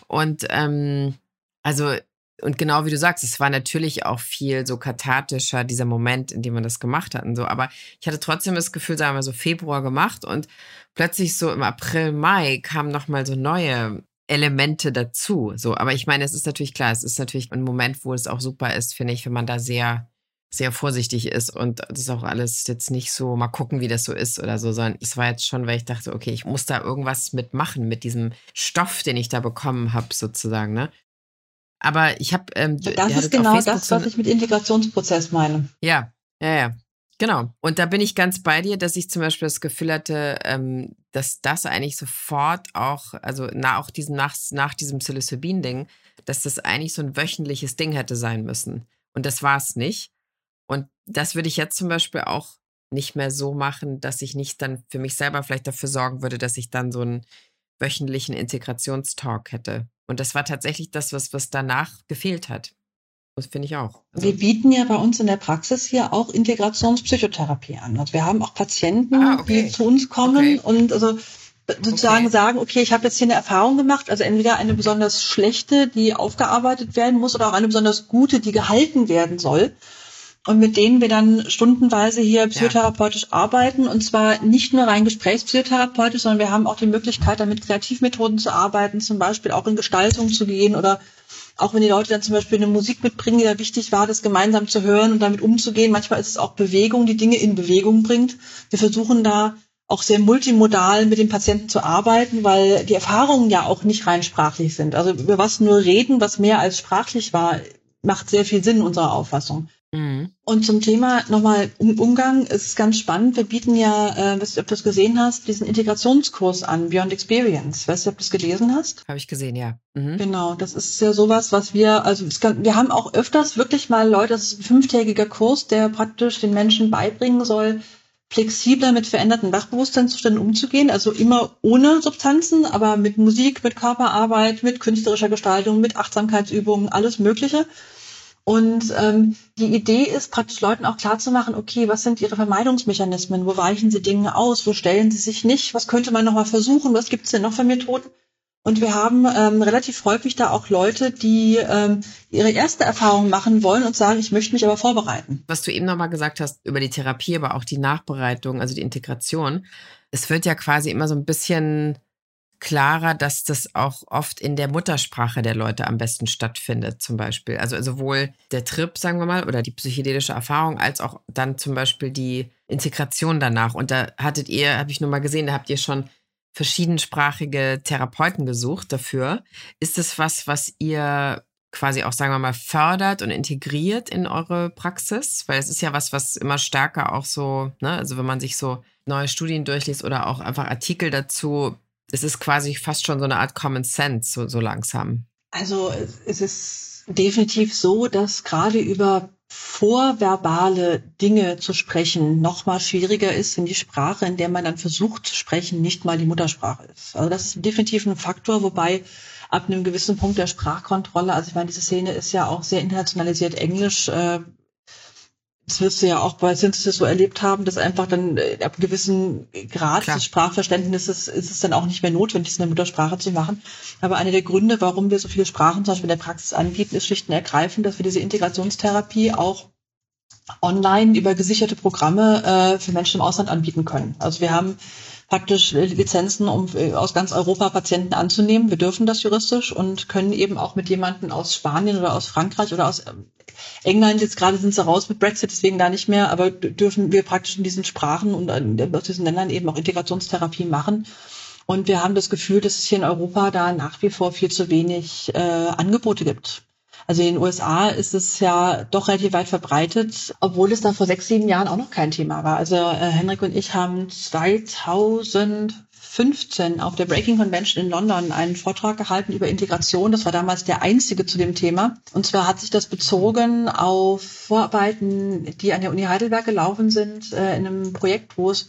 Und ähm, also und genau wie du sagst, es war natürlich auch viel so kathartischer, dieser Moment, in dem man das gemacht hat so. Aber ich hatte trotzdem das Gefühl, sagen wir so Februar gemacht und plötzlich so im April, Mai kamen nochmal so neue Elemente dazu. So, aber ich meine, es ist natürlich klar, es ist natürlich ein Moment, wo es auch super ist, finde ich, wenn man da sehr, sehr vorsichtig ist und das ist auch alles jetzt nicht so, mal gucken, wie das so ist oder so, sondern es war jetzt schon, weil ich dachte, okay, ich muss da irgendwas mitmachen mit diesem Stoff, den ich da bekommen habe, sozusagen, ne? Aber ich habe. Ähm, das ist genau das, was ich mit Integrationsprozess meine. Ja, ja, ja. Genau. Und da bin ich ganz bei dir, dass ich zum Beispiel das Gefühl hatte, ähm, dass das eigentlich sofort auch, also na, auch diesen, nach, nach diesem Psilocybin-Ding, dass das eigentlich so ein wöchentliches Ding hätte sein müssen. Und das war es nicht. Und das würde ich jetzt zum Beispiel auch nicht mehr so machen, dass ich nicht dann für mich selber vielleicht dafür sorgen würde, dass ich dann so einen wöchentlichen Integrationstalk hätte. Und das war tatsächlich das, was, was danach gefehlt hat. Das finde ich auch. Also wir bieten ja bei uns in der Praxis hier auch Integrationspsychotherapie an. Also wir haben auch Patienten, ah, okay. die zu uns kommen okay. und also sozusagen okay. sagen, okay, ich habe jetzt hier eine Erfahrung gemacht, also entweder eine besonders schlechte, die aufgearbeitet werden muss, oder auch eine besonders gute, die gehalten werden soll. Und mit denen wir dann stundenweise hier psychotherapeutisch ja. arbeiten und zwar nicht nur rein gesprächspsychotherapeutisch, sondern wir haben auch die Möglichkeit, damit Kreativmethoden zu arbeiten, zum Beispiel auch in Gestaltung zu gehen oder auch wenn die Leute dann zum Beispiel eine Musik mitbringen, die da wichtig war, das gemeinsam zu hören und damit umzugehen. Manchmal ist es auch Bewegung, die Dinge in Bewegung bringt. Wir versuchen da auch sehr multimodal mit den Patienten zu arbeiten, weil die Erfahrungen ja auch nicht rein sprachlich sind. Also über was nur reden, was mehr als sprachlich war, macht sehr viel Sinn unserer Auffassung. Mhm. Und zum Thema nochmal um Umgang ist es ganz spannend. Wir bieten ja, äh, weißt du, ob du das gesehen hast, diesen Integrationskurs an, Beyond Experience. Weißt du, ob du das gelesen hast? Habe ich gesehen, ja. Mhm. Genau, das ist ja sowas, was wir, also kann, wir haben auch öfters wirklich mal Leute, das ist ein fünftägiger Kurs, der praktisch den Menschen beibringen soll, flexibler mit veränderten Wachbewusstseinszuständen umzugehen, also immer ohne Substanzen, aber mit Musik, mit Körperarbeit, mit künstlerischer Gestaltung, mit Achtsamkeitsübungen, alles Mögliche. Und ähm, die Idee ist praktisch Leuten auch klarzumachen, okay, was sind ihre Vermeidungsmechanismen, wo weichen sie Dinge aus, wo stellen sie sich nicht, was könnte man nochmal versuchen, was gibt es denn noch für Methoden? Und wir haben ähm, relativ häufig da auch Leute, die ähm, ihre erste Erfahrung machen wollen und sagen, ich möchte mich aber vorbereiten. Was du eben nochmal gesagt hast über die Therapie, aber auch die Nachbereitung, also die Integration. Es wird ja quasi immer so ein bisschen klarer, dass das auch oft in der Muttersprache der Leute am besten stattfindet, zum Beispiel. Also sowohl der Trip, sagen wir mal, oder die psychedelische Erfahrung, als auch dann zum Beispiel die Integration danach. Und da hattet ihr, habe ich nur mal gesehen, da habt ihr schon verschiedensprachige Therapeuten gesucht dafür. Ist es was, was ihr quasi auch, sagen wir mal, fördert und integriert in eure Praxis? Weil es ist ja was, was immer stärker auch so, ne, also wenn man sich so neue Studien durchliest oder auch einfach Artikel dazu, es ist quasi fast schon so eine Art Common Sense, so, so langsam. Also es ist definitiv so, dass gerade über vorverbale Dinge zu sprechen noch mal schwieriger ist, wenn die Sprache, in der man dann versucht zu sprechen, nicht mal die Muttersprache ist. Also das ist definitiv ein Faktor, wobei ab einem gewissen Punkt der Sprachkontrolle, also ich meine, diese Szene ist ja auch sehr internationalisiert Englisch, äh, das wirst du ja auch bei Synthesis so erlebt haben, dass einfach dann äh, ab einem gewissen Grad Klar. des Sprachverständnisses ist es dann auch nicht mehr notwendig, es in der Muttersprache zu machen. Aber einer der Gründe, warum wir so viele Sprachen zum Beispiel in der Praxis anbieten, ist schlicht und ergreifend, dass wir diese Integrationstherapie auch online über gesicherte Programme äh, für Menschen im Ausland anbieten können. Also wir haben praktisch Lizenzen, um äh, aus ganz Europa Patienten anzunehmen. Wir dürfen das juristisch und können eben auch mit jemandem aus Spanien oder aus Frankreich oder aus ähm, England, jetzt gerade sind sie raus mit Brexit, deswegen da nicht mehr, aber dürfen wir praktisch in diesen Sprachen und aus diesen Ländern eben auch Integrationstherapie machen. Und wir haben das Gefühl, dass es hier in Europa da nach wie vor viel zu wenig äh, Angebote gibt. Also in den USA ist es ja doch relativ weit verbreitet, obwohl es da vor sechs, sieben Jahren auch noch kein Thema war. Also äh, Henrik und ich haben 2015 auf der Breaking Convention in London einen Vortrag gehalten über Integration. Das war damals der einzige zu dem Thema. Und zwar hat sich das bezogen auf Vorarbeiten, die an der Uni Heidelberg gelaufen sind, äh, in einem Projekt, wo es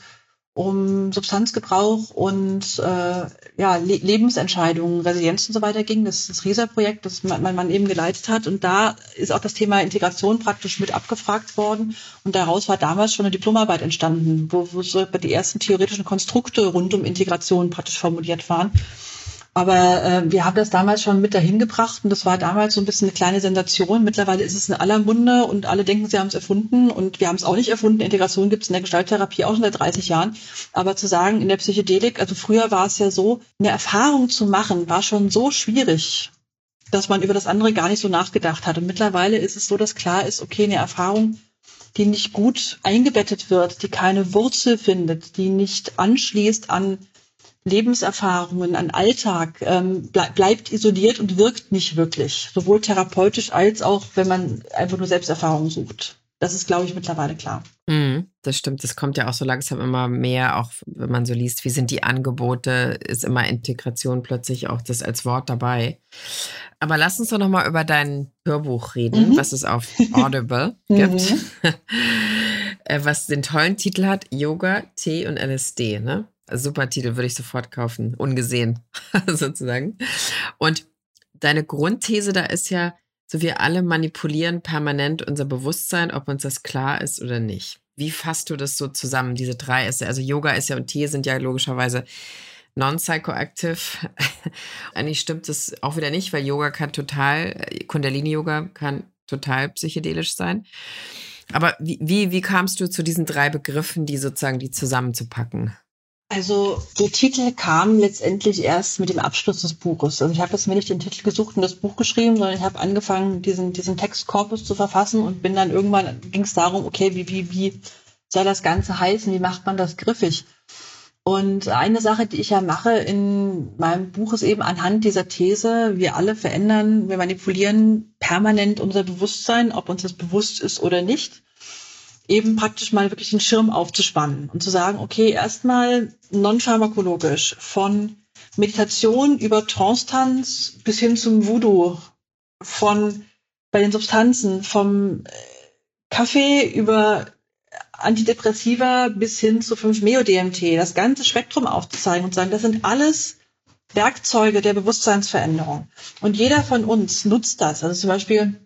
um Substanzgebrauch und äh, ja, Le Lebensentscheidungen, Resilienz und so weiter ging. Das ist das RISA-Projekt, das mein Mann eben geleitet hat. Und da ist auch das Thema Integration praktisch mit abgefragt worden. Und daraus war damals schon eine Diplomarbeit entstanden, wo, wo so die ersten theoretischen Konstrukte rund um Integration praktisch formuliert waren. Aber äh, wir haben das damals schon mit dahin gebracht und das war damals so ein bisschen eine kleine Sensation. Mittlerweile ist es in aller Munde und alle denken, sie haben es erfunden und wir haben es auch nicht erfunden. Integration gibt es in der Gestalttherapie auch schon seit 30 Jahren. Aber zu sagen, in der Psychedelik, also früher war es ja so, eine Erfahrung zu machen, war schon so schwierig, dass man über das andere gar nicht so nachgedacht hat. Und mittlerweile ist es so, dass klar ist, okay, eine Erfahrung, die nicht gut eingebettet wird, die keine Wurzel findet, die nicht anschließt an Lebenserfahrungen, an Alltag, ähm, ble bleibt isoliert und wirkt nicht wirklich, sowohl therapeutisch als auch, wenn man einfach nur Selbsterfahrung sucht. Das ist, glaube ich, mittlerweile klar. Mm, das stimmt. Das kommt ja auch so langsam immer mehr, auch wenn man so liest, wie sind die Angebote, ist immer Integration plötzlich auch das als Wort dabei. Aber lass uns doch nochmal über dein Hörbuch reden, mhm. was es auf Audible gibt. Mhm. Äh, was den tollen Titel hat, Yoga, Tee und LSD, ne? Super Titel, würde ich sofort kaufen, ungesehen sozusagen. Und deine Grundthese da ist ja, so wir alle manipulieren permanent unser Bewusstsein, ob uns das klar ist oder nicht. Wie fasst du das so zusammen, diese drei Äste? Also Yoga ist ja und Tee sind ja logischerweise non-psychoactive. Eigentlich stimmt das auch wieder nicht, weil Yoga kann total, Kundalini-Yoga kann total psychedelisch sein. Aber wie, wie, wie kamst du zu diesen drei Begriffen, die sozusagen die zusammenzupacken? Also der Titel kam letztendlich erst mit dem Abschluss des Buches. Also ich habe jetzt mir nicht den Titel gesucht und das Buch geschrieben, sondern ich habe angefangen, diesen, diesen Textkorpus zu verfassen und bin dann irgendwann, ging es darum, okay, wie, wie, wie soll das Ganze heißen, wie macht man das griffig? Und eine Sache, die ich ja mache in meinem Buch, ist eben anhand dieser These, wir alle verändern, wir manipulieren permanent unser Bewusstsein, ob uns das bewusst ist oder nicht eben praktisch mal wirklich den Schirm aufzuspannen und zu sagen, okay, erstmal non-pharmakologisch von Meditation über Trance-Tanz bis hin zum Voodoo, von bei den Substanzen, vom äh, Kaffee über Antidepressiva bis hin zu 5-Meo-DMT, das ganze Spektrum aufzuzeigen und sagen, das sind alles Werkzeuge der Bewusstseinsveränderung. Und jeder von uns nutzt das. Also zum Beispiel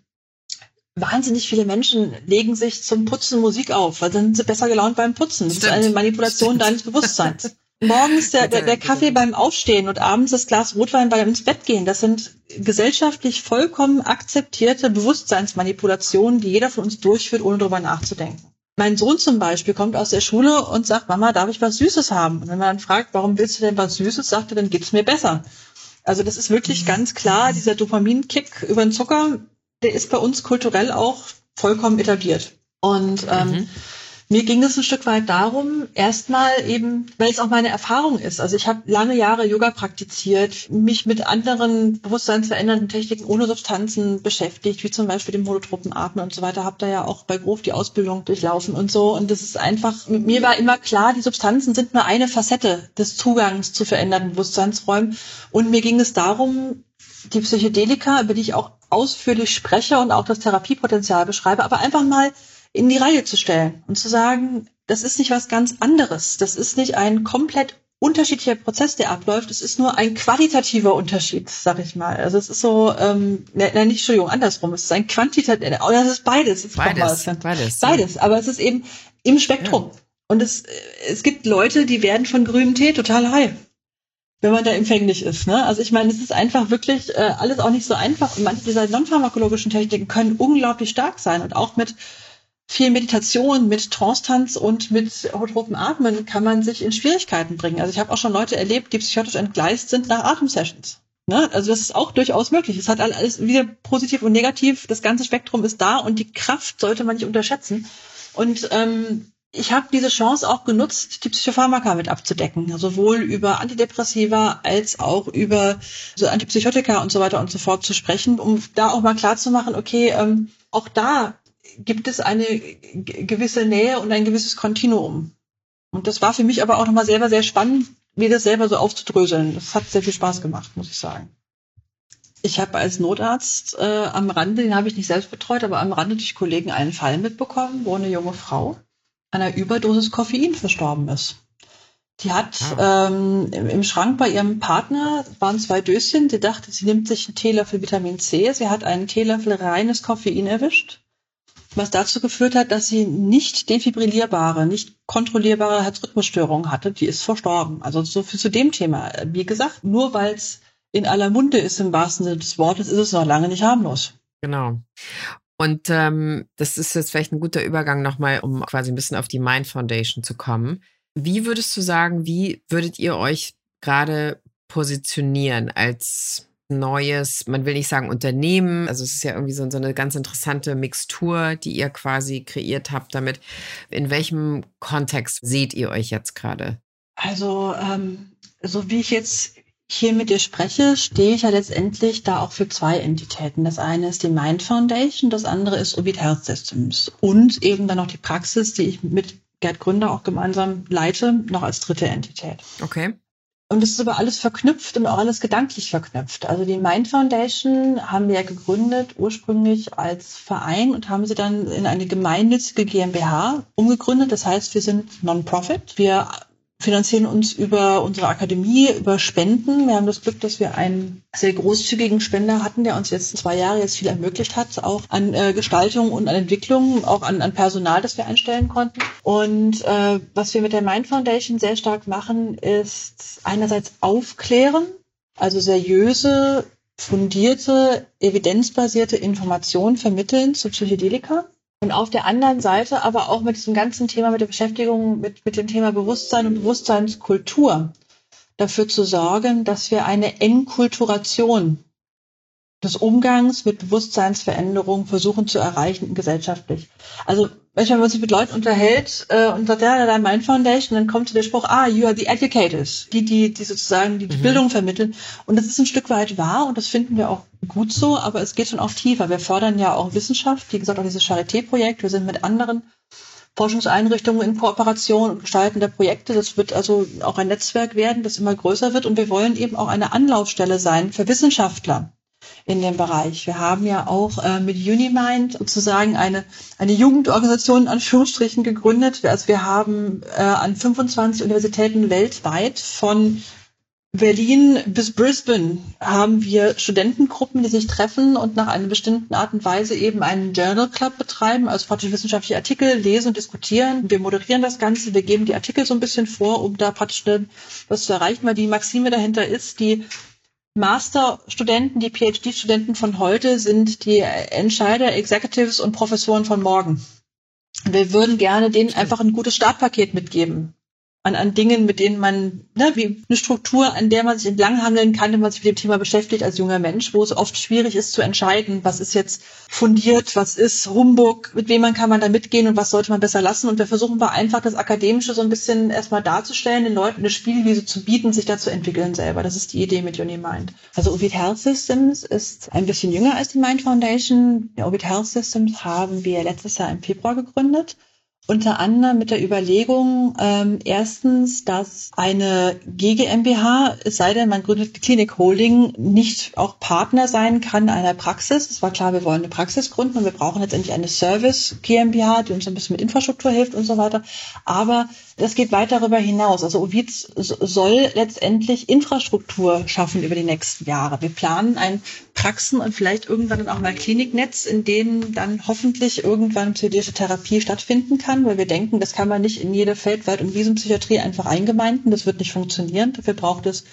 wahnsinnig viele Menschen legen sich zum Putzen Musik auf, weil dann sind sie besser gelaunt beim Putzen. Das Stimmt. ist eine Manipulation Stimmt. deines Bewusstseins. Morgens der, der, der Kaffee beim Aufstehen und abends das Glas Rotwein beim ins Bett gehen. Das sind gesellschaftlich vollkommen akzeptierte Bewusstseinsmanipulationen, die jeder von uns durchführt, ohne darüber nachzudenken. Mein Sohn zum Beispiel kommt aus der Schule und sagt, Mama, darf ich was Süßes haben? Und wenn man dann fragt, warum willst du denn was Süßes, sagt er, dann geht's mir besser. Also das ist wirklich ganz klar, dieser Dopaminkick über den Zucker, der ist bei uns kulturell auch vollkommen etabliert. Und ähm, mhm. mir ging es ein Stück weit darum, erstmal eben, weil es auch meine Erfahrung ist. Also ich habe lange Jahre Yoga praktiziert, mich mit anderen bewusstseinsverändernden Techniken ohne Substanzen beschäftigt, wie zum Beispiel dem holotropen Atmen und so weiter. Habe da ja auch bei Grof die Ausbildung durchlaufen und so. Und das ist einfach, mir war immer klar, die Substanzen sind nur eine Facette des Zugangs zu veränderten Bewusstseinsräumen. Und mir ging es darum, die Psychedelika, über die ich auch ausführlich spreche und auch das Therapiepotenzial beschreibe, aber einfach mal in die Reihe zu stellen und zu sagen, das ist nicht was ganz anderes. Das ist nicht ein komplett unterschiedlicher Prozess, der abläuft. Es ist nur ein qualitativer Unterschied, sag ich mal. Also es ist so, ähm, nein, ne, nicht, Entschuldigung, andersrum. Es ist ein quantitativer, oh, das ist beides. Jetzt beides, beides. Beides, aber es ist eben im Spektrum. Ja. Und es, es gibt Leute, die werden von grünem Tee total high, wenn man da empfänglich ist. Ne? Also ich meine, es ist einfach wirklich äh, alles auch nicht so einfach. Und manche dieser non-pharmakologischen Techniken können unglaublich stark sein und auch mit viel Meditation, mit Trance-Tanz und mit holotropen Atmen kann man sich in Schwierigkeiten bringen. Also ich habe auch schon Leute erlebt, die psychotisch entgleist sind nach Atemsessions. Ne? Also das ist auch durchaus möglich. Es hat alles wieder positiv und negativ. Das ganze Spektrum ist da und die Kraft sollte man nicht unterschätzen. Und ähm, ich habe diese Chance auch genutzt, die Psychopharmaka mit abzudecken, sowohl über Antidepressiva als auch über so Antipsychotika und so weiter und so fort zu sprechen, um da auch mal klar zu machen, okay, ähm, auch da gibt es eine gewisse Nähe und ein gewisses Kontinuum. Und das war für mich aber auch nochmal selber sehr spannend, mir das selber so aufzudröseln. Das hat sehr viel Spaß gemacht, muss ich sagen. Ich habe als Notarzt äh, am Rande, den habe ich nicht selbst betreut, aber am Rande durch Kollegen einen Fall mitbekommen, wo eine junge Frau einer Überdosis Koffein verstorben ist. Die hat ah. ähm, im, im, Schrank bei ihrem Partner waren zwei Döschen. Sie dachte, sie nimmt sich einen Teelöffel Vitamin C. Sie hat einen Teelöffel reines Koffein erwischt was dazu geführt hat, dass sie nicht defibrillierbare, nicht kontrollierbare Herzrhythmusstörungen hatte. Die ist verstorben. Also so viel zu dem Thema. Wie gesagt, nur weil es in aller Munde ist im wahrsten Sinne des Wortes, ist es noch lange nicht harmlos. Genau. Und ähm, das ist jetzt vielleicht ein guter Übergang nochmal, um quasi ein bisschen auf die Mind Foundation zu kommen. Wie würdest du sagen, wie würdet ihr euch gerade positionieren als neues, man will nicht sagen Unternehmen, also es ist ja irgendwie so, so, eine ganz interessante Mixtur, die ihr quasi kreiert habt damit. In welchem Kontext seht ihr euch jetzt gerade? Also, ähm, so wie ich jetzt hier mit dir spreche, stehe ich ja letztendlich da auch für zwei Entitäten. Das eine ist die Mind Foundation, das andere ist Ovid Health Systems und eben dann noch die Praxis, die ich mit Gerd Gründer auch gemeinsam leite, noch als dritte Entität. Okay. Und es ist aber alles verknüpft und auch alles gedanklich verknüpft. Also die Mind Foundation haben wir ja gegründet ursprünglich als Verein und haben sie dann in eine gemeinnützige GmbH umgegründet. Das heißt, wir sind Non-Profit. Wir finanzieren uns über unsere Akademie, über Spenden. Wir haben das Glück, dass wir einen sehr großzügigen Spender hatten, der uns jetzt zwei Jahre jetzt viel ermöglicht hat, auch an äh, Gestaltung und an Entwicklung, auch an, an Personal, das wir einstellen konnten. Und äh, was wir mit der Mind Foundation sehr stark machen, ist einerseits aufklären, also seriöse, fundierte, evidenzbasierte Informationen vermitteln zu Psychedelika und auf der anderen Seite aber auch mit diesem ganzen Thema, mit der Beschäftigung mit, mit dem Thema Bewusstsein und Bewusstseinskultur dafür zu sorgen, dass wir eine Enkulturation des Umgangs mit Bewusstseinsveränderungen versuchen zu erreichen gesellschaftlich. Also wenn man sich mit Leuten unterhält äh, und sagt, ja, da Mind Foundation, dann kommt der Spruch, ah, you are the educators, die, die, die sozusagen die, die mhm. Bildung vermitteln. Und das ist ein Stück weit wahr und das finden wir auch gut so, aber es geht schon auch tiefer. Wir fordern ja auch Wissenschaft, wie gesagt, auch dieses Charité-Projekt. Wir sind mit anderen Forschungseinrichtungen in Kooperation und gestalten der Projekte. Das wird also auch ein Netzwerk werden, das immer größer wird. Und wir wollen eben auch eine Anlaufstelle sein für Wissenschaftler in dem Bereich. Wir haben ja auch äh, mit Unimind sozusagen eine, eine Jugendorganisation in Anführungsstrichen gegründet. Also wir haben äh, an 25 Universitäten weltweit von Berlin bis Brisbane haben wir Studentengruppen, die sich treffen und nach einer bestimmten Art und Weise eben einen Journal Club betreiben, also praktisch wissenschaftliche Artikel lesen und diskutieren. Wir moderieren das Ganze, wir geben die Artikel so ein bisschen vor, um da praktisch was zu erreichen, weil die Maxime dahinter ist, die Masterstudenten, die PhD-Studenten von heute sind die Entscheider, Executives und Professoren von morgen. Wir würden gerne denen einfach ein gutes Startpaket mitgeben an, an Dingen, mit denen man, ne, wie eine Struktur, an der man sich entlanghangeln kann, wenn man sich mit dem Thema beschäftigt als junger Mensch, wo es oft schwierig ist zu entscheiden, was ist jetzt fundiert, was ist Humbug, mit wem man kann man da mitgehen und was sollte man besser lassen. Und wir versuchen wir einfach das Akademische so ein bisschen erstmal darzustellen, den Leuten eine Spielwiese zu bieten, sich da zu entwickeln selber. Das ist die Idee mit Unimind. Also Ovid Health Systems ist ein bisschen jünger als die Mind Foundation. Ovid Health Systems haben wir letztes Jahr im Februar gegründet unter anderem mit der Überlegung, ähm, erstens, dass eine GGMBH, es sei denn, man gründet die Klinik Holding, nicht auch Partner sein kann einer Praxis. Es war klar, wir wollen eine Praxis gründen und wir brauchen letztendlich eine Service GmbH, die uns ein bisschen mit Infrastruktur hilft und so weiter. Aber das geht weit darüber hinaus. Also Ovid soll letztendlich Infrastruktur schaffen über die nächsten Jahre. Wir planen ein Praxen und vielleicht irgendwann dann auch mal Kliniknetz, in denen dann hoffentlich irgendwann psychedelische Therapie stattfinden kann kann, weil wir denken, das kann man nicht in jede Feldwald- und Wiesenpsychiatrie einfach eingemeinden. Das wird nicht funktionieren. Dafür braucht es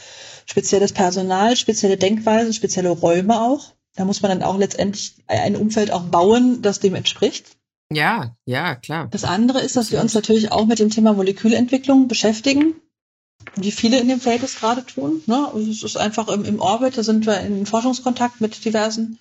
spezielles Personal, spezielle Denkweisen, spezielle Räume auch. Da muss man dann auch letztendlich ein Umfeld auch bauen, das dem entspricht. Ja, ja, klar. Das andere ist, dass wir uns natürlich auch mit dem Thema Molekülentwicklung beschäftigen, wie viele in dem Feld es gerade tun. Ne? Also es ist einfach im, im Orbit, da sind wir in Forschungskontakt mit diversen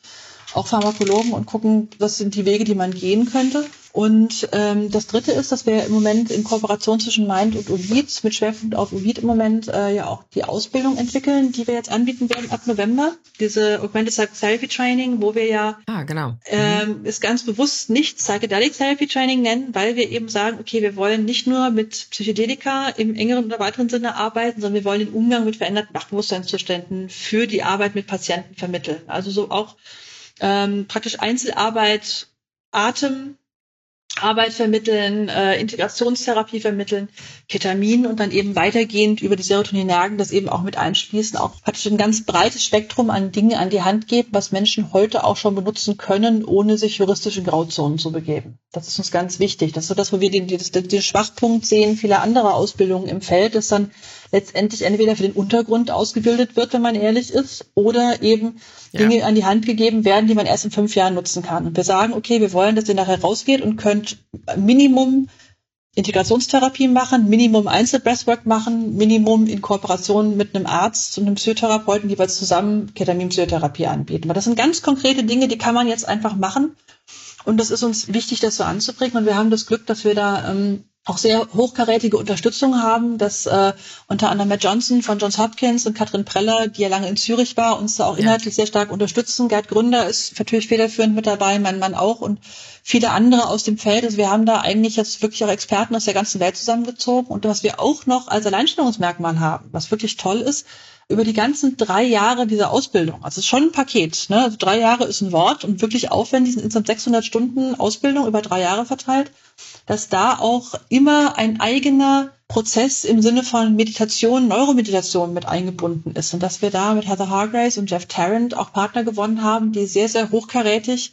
auch Pharmakologen und gucken, was sind die Wege, die man gehen könnte. Und ähm, das Dritte ist, dass wir im Moment in Kooperation zwischen Mind und Ovid mit Schwerpunkt auf Ovid im Moment äh, ja auch die Ausbildung entwickeln, die wir jetzt anbieten werden ab November. Diese Augmented Therapy Training, wo wir ja ah, genau. Mhm. ähm, ist ganz bewusst nicht Psychedelic Therapy Training nennen, weil wir eben sagen, okay, wir wollen nicht nur mit Psychedelika im engeren oder weiteren Sinne arbeiten, sondern wir wollen den Umgang mit veränderten Wachbewusstseinszuständen für die Arbeit mit Patienten vermitteln. Also so auch ähm, praktisch Einzelarbeit, Atem, Arbeit vermitteln, äh, Integrationstherapie vermitteln, Ketamin und dann eben weitergehend über die Serotoninergen das eben auch mit einschließen, auch praktisch ein ganz breites Spektrum an Dingen an die Hand geben, was Menschen heute auch schon benutzen können, ohne sich juristische Grauzonen zu begeben. Das ist uns ganz wichtig. Das ist so das, wo wir den, den, den Schwachpunkt sehen vieler anderer Ausbildungen im Feld, dass dann letztendlich entweder für den Untergrund ausgebildet wird, wenn man ehrlich ist, oder eben ja. Dinge an die Hand gegeben werden, die man erst in fünf Jahren nutzen kann. Und wir sagen, okay, wir wollen, dass ihr nachher rausgeht und könnt Minimum Integrationstherapie machen, Minimum Einzelbreathwork machen, Minimum in Kooperation mit einem Arzt und einem Psychotherapeuten jeweils zusammen Ketamin-Psychotherapie anbieten. Weil das sind ganz konkrete Dinge, die kann man jetzt einfach machen. Und das ist uns wichtig, das so anzubringen. Und wir haben das Glück, dass wir da ähm, auch sehr hochkarätige Unterstützung haben, dass äh, unter anderem Matt Johnson von Johns Hopkins und Katrin Preller, die ja lange in Zürich war, uns da auch inhaltlich sehr stark unterstützen. Gerd Gründer ist natürlich federführend mit dabei, mein Mann auch und viele andere aus dem Feld. Also wir haben da eigentlich jetzt wirklich auch Experten aus der ganzen Welt zusammengezogen. Und was wir auch noch als Alleinstellungsmerkmal haben, was wirklich toll ist, über die ganzen drei Jahre dieser Ausbildung, also es ist schon ein Paket, ne? also drei Jahre ist ein Wort und wirklich aufwendig, sind insgesamt 600 Stunden Ausbildung über drei Jahre verteilt dass da auch immer ein eigener Prozess im Sinne von Meditation, Neuromeditation mit eingebunden ist und dass wir da mit Heather Hargrace und Jeff Tarrant auch Partner gewonnen haben, die sehr, sehr hochkarätig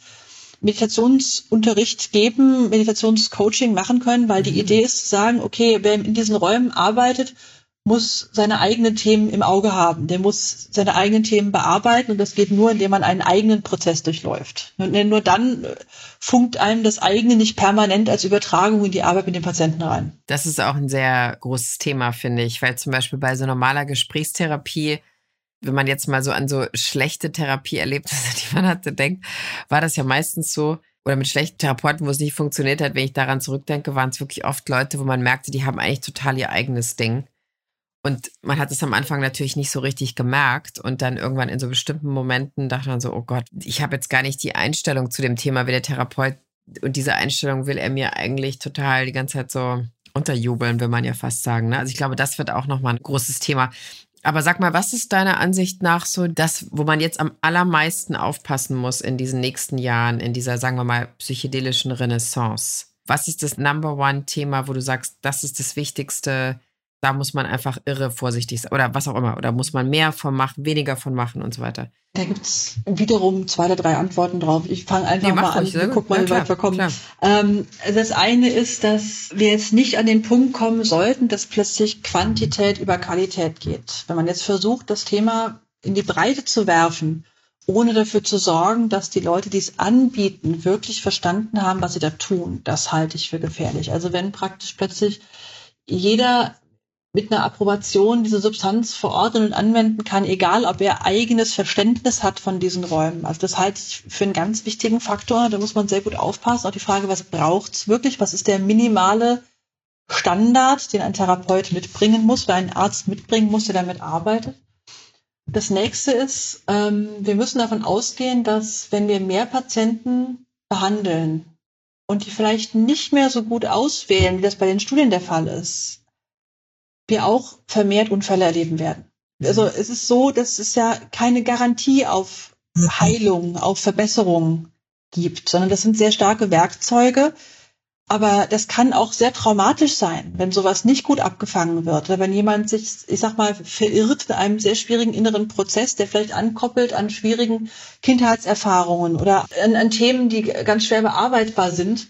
Meditationsunterricht geben, Meditationscoaching machen können, weil die mhm. Idee ist zu sagen, okay, wer in diesen Räumen arbeitet, muss seine eigenen Themen im Auge haben. Der muss seine eigenen Themen bearbeiten und das geht nur, indem man einen eigenen Prozess durchläuft. Und nur dann äh, funkt einem das eigene nicht permanent als Übertragung in die Arbeit mit den Patienten rein. Das ist auch ein sehr großes Thema, finde ich, weil zum Beispiel bei so normaler Gesprächstherapie wenn man jetzt mal so an so schlechte Therapie erlebt, die man hatte, denkt, war das ja meistens so, oder mit schlechten Therapeuten, wo es nicht funktioniert hat, wenn ich daran zurückdenke, waren es wirklich oft Leute, wo man merkte, die haben eigentlich total ihr eigenes Ding. Und man hat es am Anfang natürlich nicht so richtig gemerkt und dann irgendwann in so bestimmten Momenten dachte man so, oh Gott, ich habe jetzt gar nicht die Einstellung zu dem Thema wie der Therapeut und diese Einstellung will er mir eigentlich total die ganze Zeit so unterjubeln, will man ja fast sagen. Ne? Also ich glaube, das wird auch nochmal ein großes Thema. Aber sag mal, was ist deiner Ansicht nach so das, wo man jetzt am allermeisten aufpassen muss in diesen nächsten Jahren, in dieser, sagen wir mal, psychedelischen Renaissance? Was ist das Number One Thema, wo du sagst, das ist das Wichtigste, da muss man einfach irre vorsichtig sein oder was auch immer. Oder muss man mehr von machen, weniger von machen und so weiter. Da gibt's wiederum zwei oder drei Antworten drauf. Ich fange einfach nee, mal an. und Guck mal, ja, wie weit wir kommen. Ähm, das eine ist, dass wir jetzt nicht an den Punkt kommen sollten, dass plötzlich Quantität über Qualität geht. Wenn man jetzt versucht, das Thema in die Breite zu werfen, ohne dafür zu sorgen, dass die Leute, die es anbieten, wirklich verstanden haben, was sie da tun, das halte ich für gefährlich. Also wenn praktisch plötzlich jeder mit einer Approbation diese Substanz verordnen und anwenden kann, egal ob er eigenes Verständnis hat von diesen Räumen. Also das halte ich für einen ganz wichtigen Faktor. Da muss man sehr gut aufpassen. Auch die Frage, was braucht's wirklich? Was ist der minimale Standard, den ein Therapeut mitbringen muss, oder ein Arzt mitbringen muss, der damit arbeitet? Das nächste ist, ähm, wir müssen davon ausgehen, dass wenn wir mehr Patienten behandeln, und die vielleicht nicht mehr so gut auswählen, wie das bei den Studien der Fall ist, wir auch vermehrt Unfälle erleben werden. Also es ist so, dass es ja keine Garantie auf Heilung, auf Verbesserung gibt, sondern das sind sehr starke Werkzeuge, aber das kann auch sehr traumatisch sein, wenn sowas nicht gut abgefangen wird. Oder wenn jemand sich, ich sag mal, verirrt in einem sehr schwierigen inneren Prozess, der vielleicht ankoppelt an schwierigen Kindheitserfahrungen oder an, an Themen, die ganz schwer bearbeitbar sind.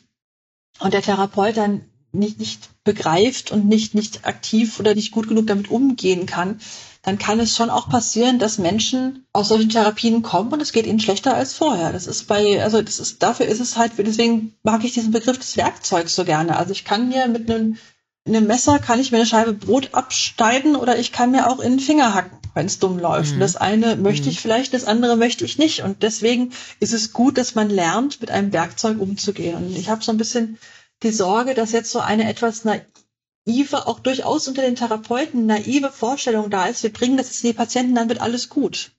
Und der Therapeut dann nicht, nicht begreift und nicht, nicht aktiv oder nicht gut genug damit umgehen kann, dann kann es schon auch passieren, dass Menschen aus solchen Therapien kommen und es geht ihnen schlechter als vorher. Das ist bei, also das ist, dafür ist es halt, deswegen mag ich diesen Begriff des Werkzeugs so gerne. Also ich kann mir mit einem, einem Messer kann ich mir eine Scheibe Brot abschneiden oder ich kann mir auch in den Finger hacken, wenn es dumm läuft. Mhm. Das eine möchte ich mhm. vielleicht, das andere möchte ich nicht. Und deswegen ist es gut, dass man lernt, mit einem Werkzeug umzugehen. Und ich habe so ein bisschen die Sorge, dass jetzt so eine etwas naive, auch durchaus unter den Therapeuten naive Vorstellung da ist, wir bringen das jetzt in die Patienten, dann wird alles gut.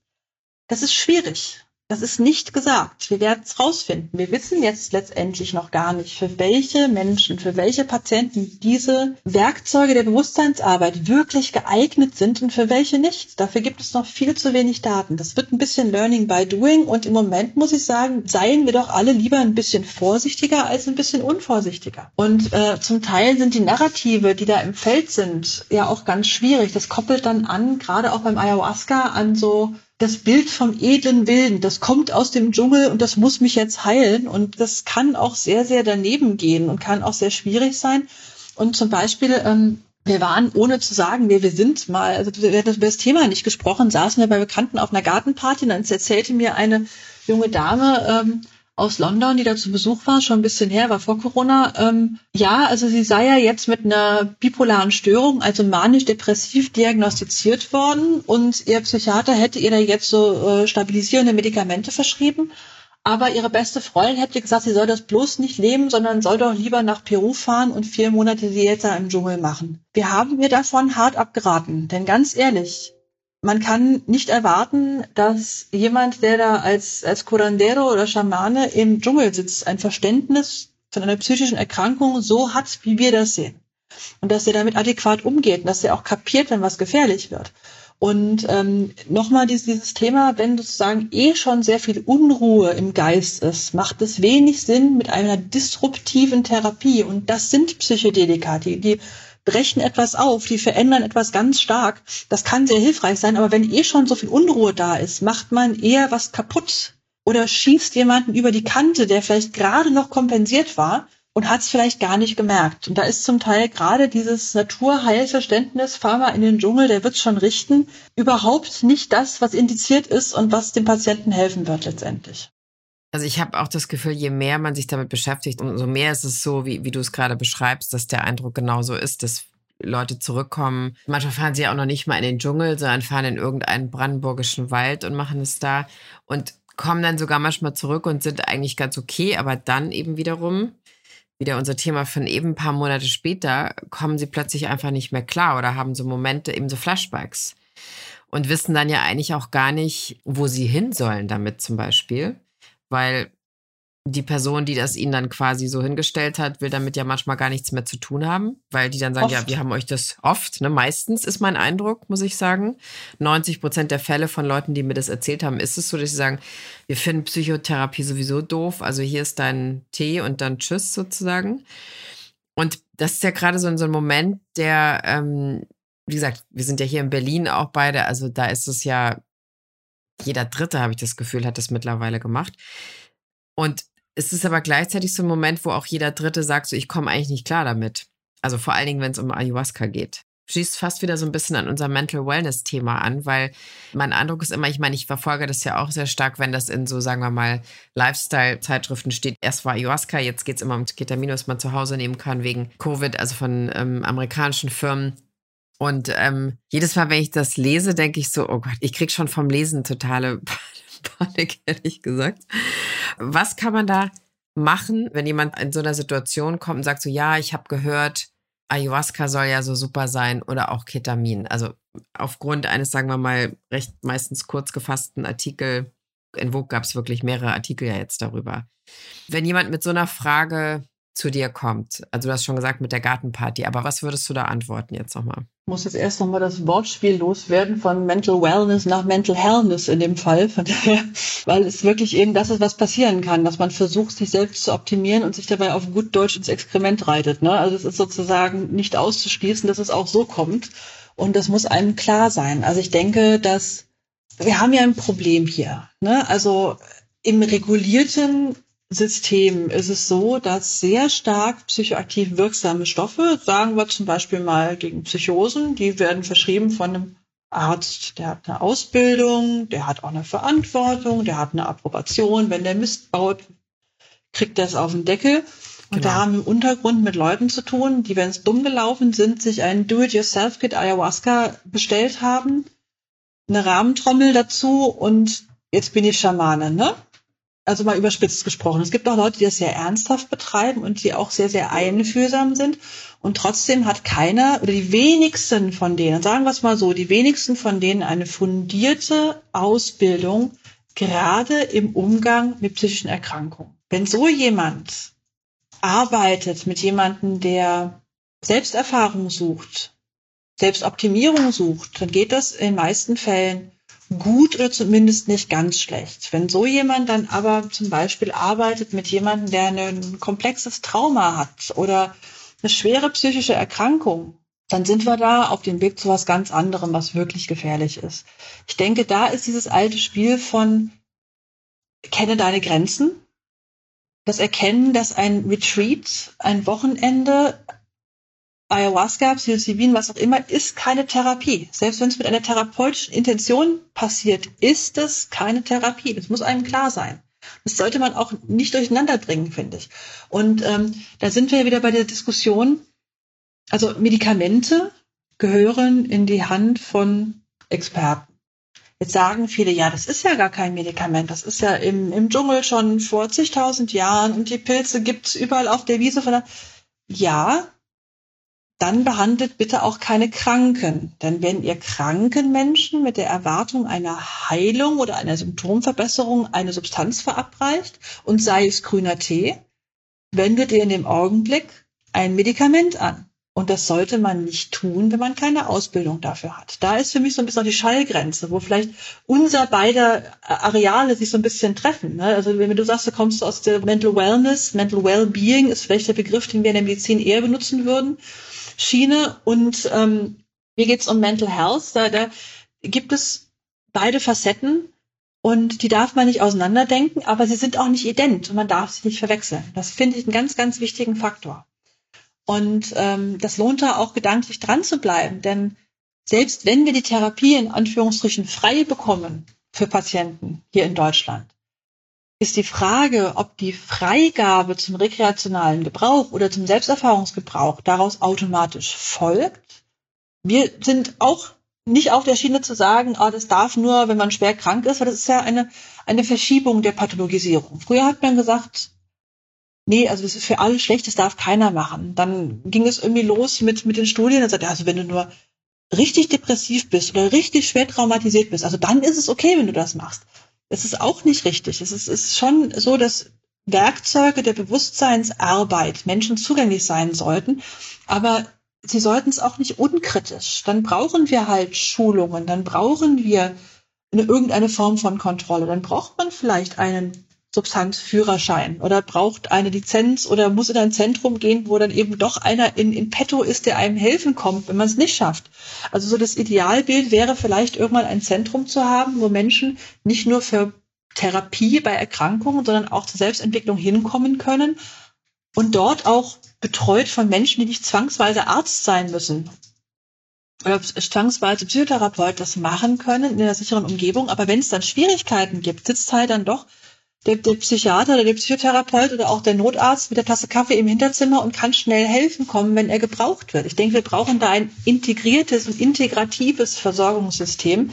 Das ist schwierig. Das ist nicht gesagt. Wir werden es rausfinden. Wir wissen jetzt letztendlich noch gar nicht, für welche Menschen, für welche Patienten diese Werkzeuge der Bewusstseinsarbeit wirklich geeignet sind und für welche nicht. Dafür gibt es noch viel zu wenig Daten. Das wird ein bisschen Learning by Doing und im Moment muss ich sagen, seien wir doch alle lieber ein bisschen vorsichtiger als ein bisschen unvorsichtiger. Und äh, zum Teil sind die Narrative, die da im Feld sind, ja auch ganz schwierig. Das koppelt dann an, gerade auch beim Ayahuasca, an so das Bild vom edlen Wilden, das kommt aus dem Dschungel und das muss mich jetzt heilen. Und das kann auch sehr, sehr daneben gehen und kann auch sehr schwierig sein. Und zum Beispiel, ähm, wir waren, ohne zu sagen, wer wir sind, mal, also wir hatten über das Thema nicht gesprochen, saßen wir bei Bekannten auf einer Gartenparty und dann erzählte mir eine junge Dame, ähm, aus London, die da zu Besuch war, schon ein bisschen her, war vor Corona. Ähm, ja, also sie sei ja jetzt mit einer bipolaren Störung, also manisch-depressiv diagnostiziert worden und ihr Psychiater hätte ihr da jetzt so äh, stabilisierende Medikamente verschrieben. Aber ihre beste Freundin hätte gesagt, sie soll das bloß nicht leben, sondern soll doch lieber nach Peru fahren und vier Monate Dieta im Dschungel machen. Wir haben mir davon hart abgeraten, denn ganz ehrlich, man kann nicht erwarten, dass jemand, der da als, als Curandero oder Schamane im Dschungel sitzt, ein Verständnis von einer psychischen Erkrankung so hat, wie wir das sehen. Und dass er damit adäquat umgeht und dass er auch kapiert, wenn was gefährlich wird. Und ähm, nochmal dieses, dieses Thema, wenn sozusagen eh schon sehr viel Unruhe im Geist ist, macht es wenig Sinn mit einer disruptiven Therapie. Und das sind Psychedelika, die, die brechen etwas auf, die verändern etwas ganz stark. Das kann sehr hilfreich sein, aber wenn eh schon so viel Unruhe da ist, macht man eher was kaputt oder schießt jemanden über die Kante, der vielleicht gerade noch kompensiert war und hat es vielleicht gar nicht gemerkt. Und da ist zum Teil gerade dieses Naturheilverständnis, fahr mal in den Dschungel, der wird schon richten, überhaupt nicht das, was indiziert ist und was dem Patienten helfen wird letztendlich. Also ich habe auch das Gefühl, je mehr man sich damit beschäftigt, umso mehr ist es so, wie, wie du es gerade beschreibst, dass der Eindruck genauso ist, dass Leute zurückkommen. Manchmal fahren sie auch noch nicht mal in den Dschungel, sondern fahren in irgendeinen brandenburgischen Wald und machen es da und kommen dann sogar manchmal zurück und sind eigentlich ganz okay, aber dann eben wiederum, wieder unser Thema von eben ein paar Monate später, kommen sie plötzlich einfach nicht mehr klar oder haben so Momente, eben so Flashbacks und wissen dann ja eigentlich auch gar nicht, wo sie hin sollen damit zum Beispiel weil die Person, die das ihnen dann quasi so hingestellt hat, will damit ja manchmal gar nichts mehr zu tun haben, weil die dann sagen, oft. ja, wir haben euch das oft, ne? meistens ist mein Eindruck, muss ich sagen. 90 Prozent der Fälle von Leuten, die mir das erzählt haben, ist es so, dass sie sagen, wir finden Psychotherapie sowieso doof, also hier ist dein Tee und dann Tschüss sozusagen. Und das ist ja gerade so, so ein Moment, der, ähm, wie gesagt, wir sind ja hier in Berlin auch beide, also da ist es ja jeder Dritte, habe ich das Gefühl, hat das mittlerweile gemacht. Und es ist aber gleichzeitig so ein Moment, wo auch jeder Dritte sagt, so ich komme eigentlich nicht klar damit. Also vor allen Dingen, wenn es um Ayahuasca geht. Schließt fast wieder so ein bisschen an unser Mental Wellness-Thema an, weil mein Eindruck ist immer, ich meine, ich verfolge das ja auch sehr stark, wenn das in so, sagen wir mal, Lifestyle-Zeitschriften steht. Erst war Ayahuasca, jetzt geht es immer um Ketamin, was man zu Hause nehmen kann wegen Covid, also von ähm, amerikanischen Firmen. Und ähm, jedes Mal, wenn ich das lese, denke ich so, oh Gott, ich krieg schon vom Lesen totale Panik, ehrlich gesagt. Was kann man da machen, wenn jemand in so einer Situation kommt und sagt so, ja, ich habe gehört, Ayahuasca soll ja so super sein oder auch Ketamin. Also aufgrund eines, sagen wir mal, recht meistens kurz gefassten Artikel in Vogue gab es wirklich mehrere Artikel ja jetzt darüber. Wenn jemand mit so einer Frage zu dir kommt, also du hast schon gesagt mit der Gartenparty, aber was würdest du da antworten jetzt nochmal? Muss jetzt erst nochmal das Wortspiel loswerden von Mental Wellness nach Mental Healthness in dem Fall, von daher, weil es wirklich eben das ist, was passieren kann, dass man versucht, sich selbst zu optimieren und sich dabei auf gut Deutsch ins Exkrement reitet. Ne? Also es ist sozusagen nicht auszuschließen, dass es auch so kommt und das muss einem klar sein. Also ich denke, dass wir haben ja ein Problem hier. Ne? Also im regulierten System ist es so, dass sehr stark psychoaktiv wirksame Stoffe, sagen wir zum Beispiel mal gegen Psychosen, die werden verschrieben von einem Arzt, der hat eine Ausbildung, der hat auch eine Verantwortung, der hat eine Approbation. Wenn der Mist baut, kriegt er es auf den Deckel. Und genau. da haben wir im Untergrund mit Leuten zu tun, die, wenn es dumm gelaufen sind, sich ein Do-it-yourself-Kit Ayahuasca bestellt haben, eine Rahmentrommel dazu und jetzt bin ich Schamane, ne? Also mal überspitzt gesprochen. Es gibt auch Leute, die das sehr ernsthaft betreiben und die auch sehr, sehr einfühlsam sind. Und trotzdem hat keiner oder die wenigsten von denen, sagen wir es mal so, die wenigsten von denen eine fundierte Ausbildung gerade im Umgang mit psychischen Erkrankungen. Wenn so jemand arbeitet mit jemandem, der Selbsterfahrung sucht, Selbstoptimierung sucht, dann geht das in den meisten Fällen gut oder zumindest nicht ganz schlecht. Wenn so jemand dann aber zum Beispiel arbeitet mit jemandem, der ein komplexes Trauma hat oder eine schwere psychische Erkrankung, dann sind wir da auf dem Weg zu was ganz anderem, was wirklich gefährlich ist. Ich denke, da ist dieses alte Spiel von kenne deine Grenzen, das Erkennen, dass ein Retreat, ein Wochenende Ayahuasca, Psilocybin, was auch immer, ist keine Therapie. Selbst wenn es mit einer therapeutischen Intention passiert, ist es keine Therapie. Das muss einem klar sein. Das sollte man auch nicht durcheinander bringen, finde ich. Und ähm, da sind wir wieder bei der Diskussion. Also Medikamente gehören in die Hand von Experten. Jetzt sagen viele, ja, das ist ja gar kein Medikament, das ist ja im, im Dschungel schon vor zigtausend Jahren und die Pilze gibt's überall auf der Wiese. Von der ja, dann behandelt bitte auch keine Kranken. Denn wenn ihr kranken Menschen mit der Erwartung einer Heilung oder einer Symptomverbesserung eine Substanz verabreicht und sei es grüner Tee, wendet ihr in dem Augenblick ein Medikament an. Und das sollte man nicht tun, wenn man keine Ausbildung dafür hat. Da ist für mich so ein bisschen die Schallgrenze, wo vielleicht unser beider Areale sich so ein bisschen treffen. Ne? Also wenn du sagst, du kommst aus der Mental Wellness, Mental Wellbeing ist vielleicht der Begriff, den wir in der Medizin eher benutzen würden. Schiene und ähm, mir geht's um Mental Health. Da, da gibt es beide Facetten und die darf man nicht auseinanderdenken, aber sie sind auch nicht ident und man darf sie nicht verwechseln. Das finde ich einen ganz, ganz wichtigen Faktor. Und ähm, das lohnt da auch gedanklich dran zu bleiben, denn selbst wenn wir die Therapie in Anführungsstrichen frei bekommen für Patienten hier in Deutschland, ist die Frage, ob die Freigabe zum rekreationalen Gebrauch oder zum Selbsterfahrungsgebrauch daraus automatisch folgt. Wir sind auch nicht auf der Schiene zu sagen, ah, das darf nur, wenn man schwer krank ist, weil das ist ja eine, eine Verschiebung der Pathologisierung. Früher hat man gesagt, nee, also das ist für alle schlecht, das darf keiner machen. Dann ging es irgendwie los mit, mit den Studien und sagt, also wenn du nur richtig depressiv bist oder richtig schwer traumatisiert bist, also dann ist es okay, wenn du das machst. Das ist auch nicht richtig. Es ist, ist schon so, dass Werkzeuge der Bewusstseinsarbeit Menschen zugänglich sein sollten, aber sie sollten es auch nicht unkritisch. Dann brauchen wir halt Schulungen, dann brauchen wir eine, irgendeine Form von Kontrolle, dann braucht man vielleicht einen Substanzführerschein oder braucht eine Lizenz oder muss in ein Zentrum gehen, wo dann eben doch einer in, in petto ist, der einem helfen kommt, wenn man es nicht schafft. Also so das Idealbild wäre vielleicht irgendwann ein Zentrum zu haben, wo Menschen nicht nur für Therapie bei Erkrankungen, sondern auch zur Selbstentwicklung hinkommen können und dort auch betreut von Menschen, die nicht zwangsweise Arzt sein müssen oder zwangsweise Psychotherapeut das machen können in einer sicheren Umgebung. Aber wenn es dann Schwierigkeiten gibt, sitzt halt dann doch der, der Psychiater oder der Psychotherapeut oder auch der Notarzt mit der Tasse Kaffee im Hinterzimmer und kann schnell helfen kommen, wenn er gebraucht wird. Ich denke, wir brauchen da ein integriertes und integratives Versorgungssystem.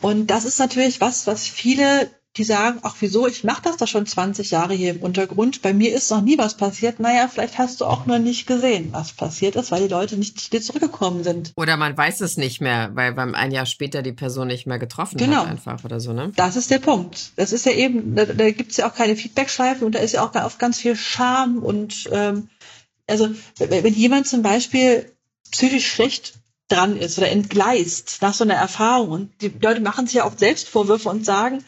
Und das ist natürlich was, was viele die sagen, ach wieso, ich mache das doch schon 20 Jahre hier im Untergrund, bei mir ist noch nie was passiert. Naja, vielleicht hast du auch noch nicht gesehen, was passiert ist, weil die Leute nicht zu dir zurückgekommen sind. Oder man weiß es nicht mehr, weil beim ein Jahr später die Person nicht mehr getroffen genau. hat einfach oder so, ne? Das ist der Punkt. Das ist ja eben, da, da gibt es ja auch keine Feedback-Schleifen und da ist ja auch oft ganz viel Scham und ähm, also wenn jemand zum Beispiel psychisch schlecht dran ist oder entgleist nach so einer Erfahrung und die Leute machen sich ja auch Selbstvorwürfe und sagen,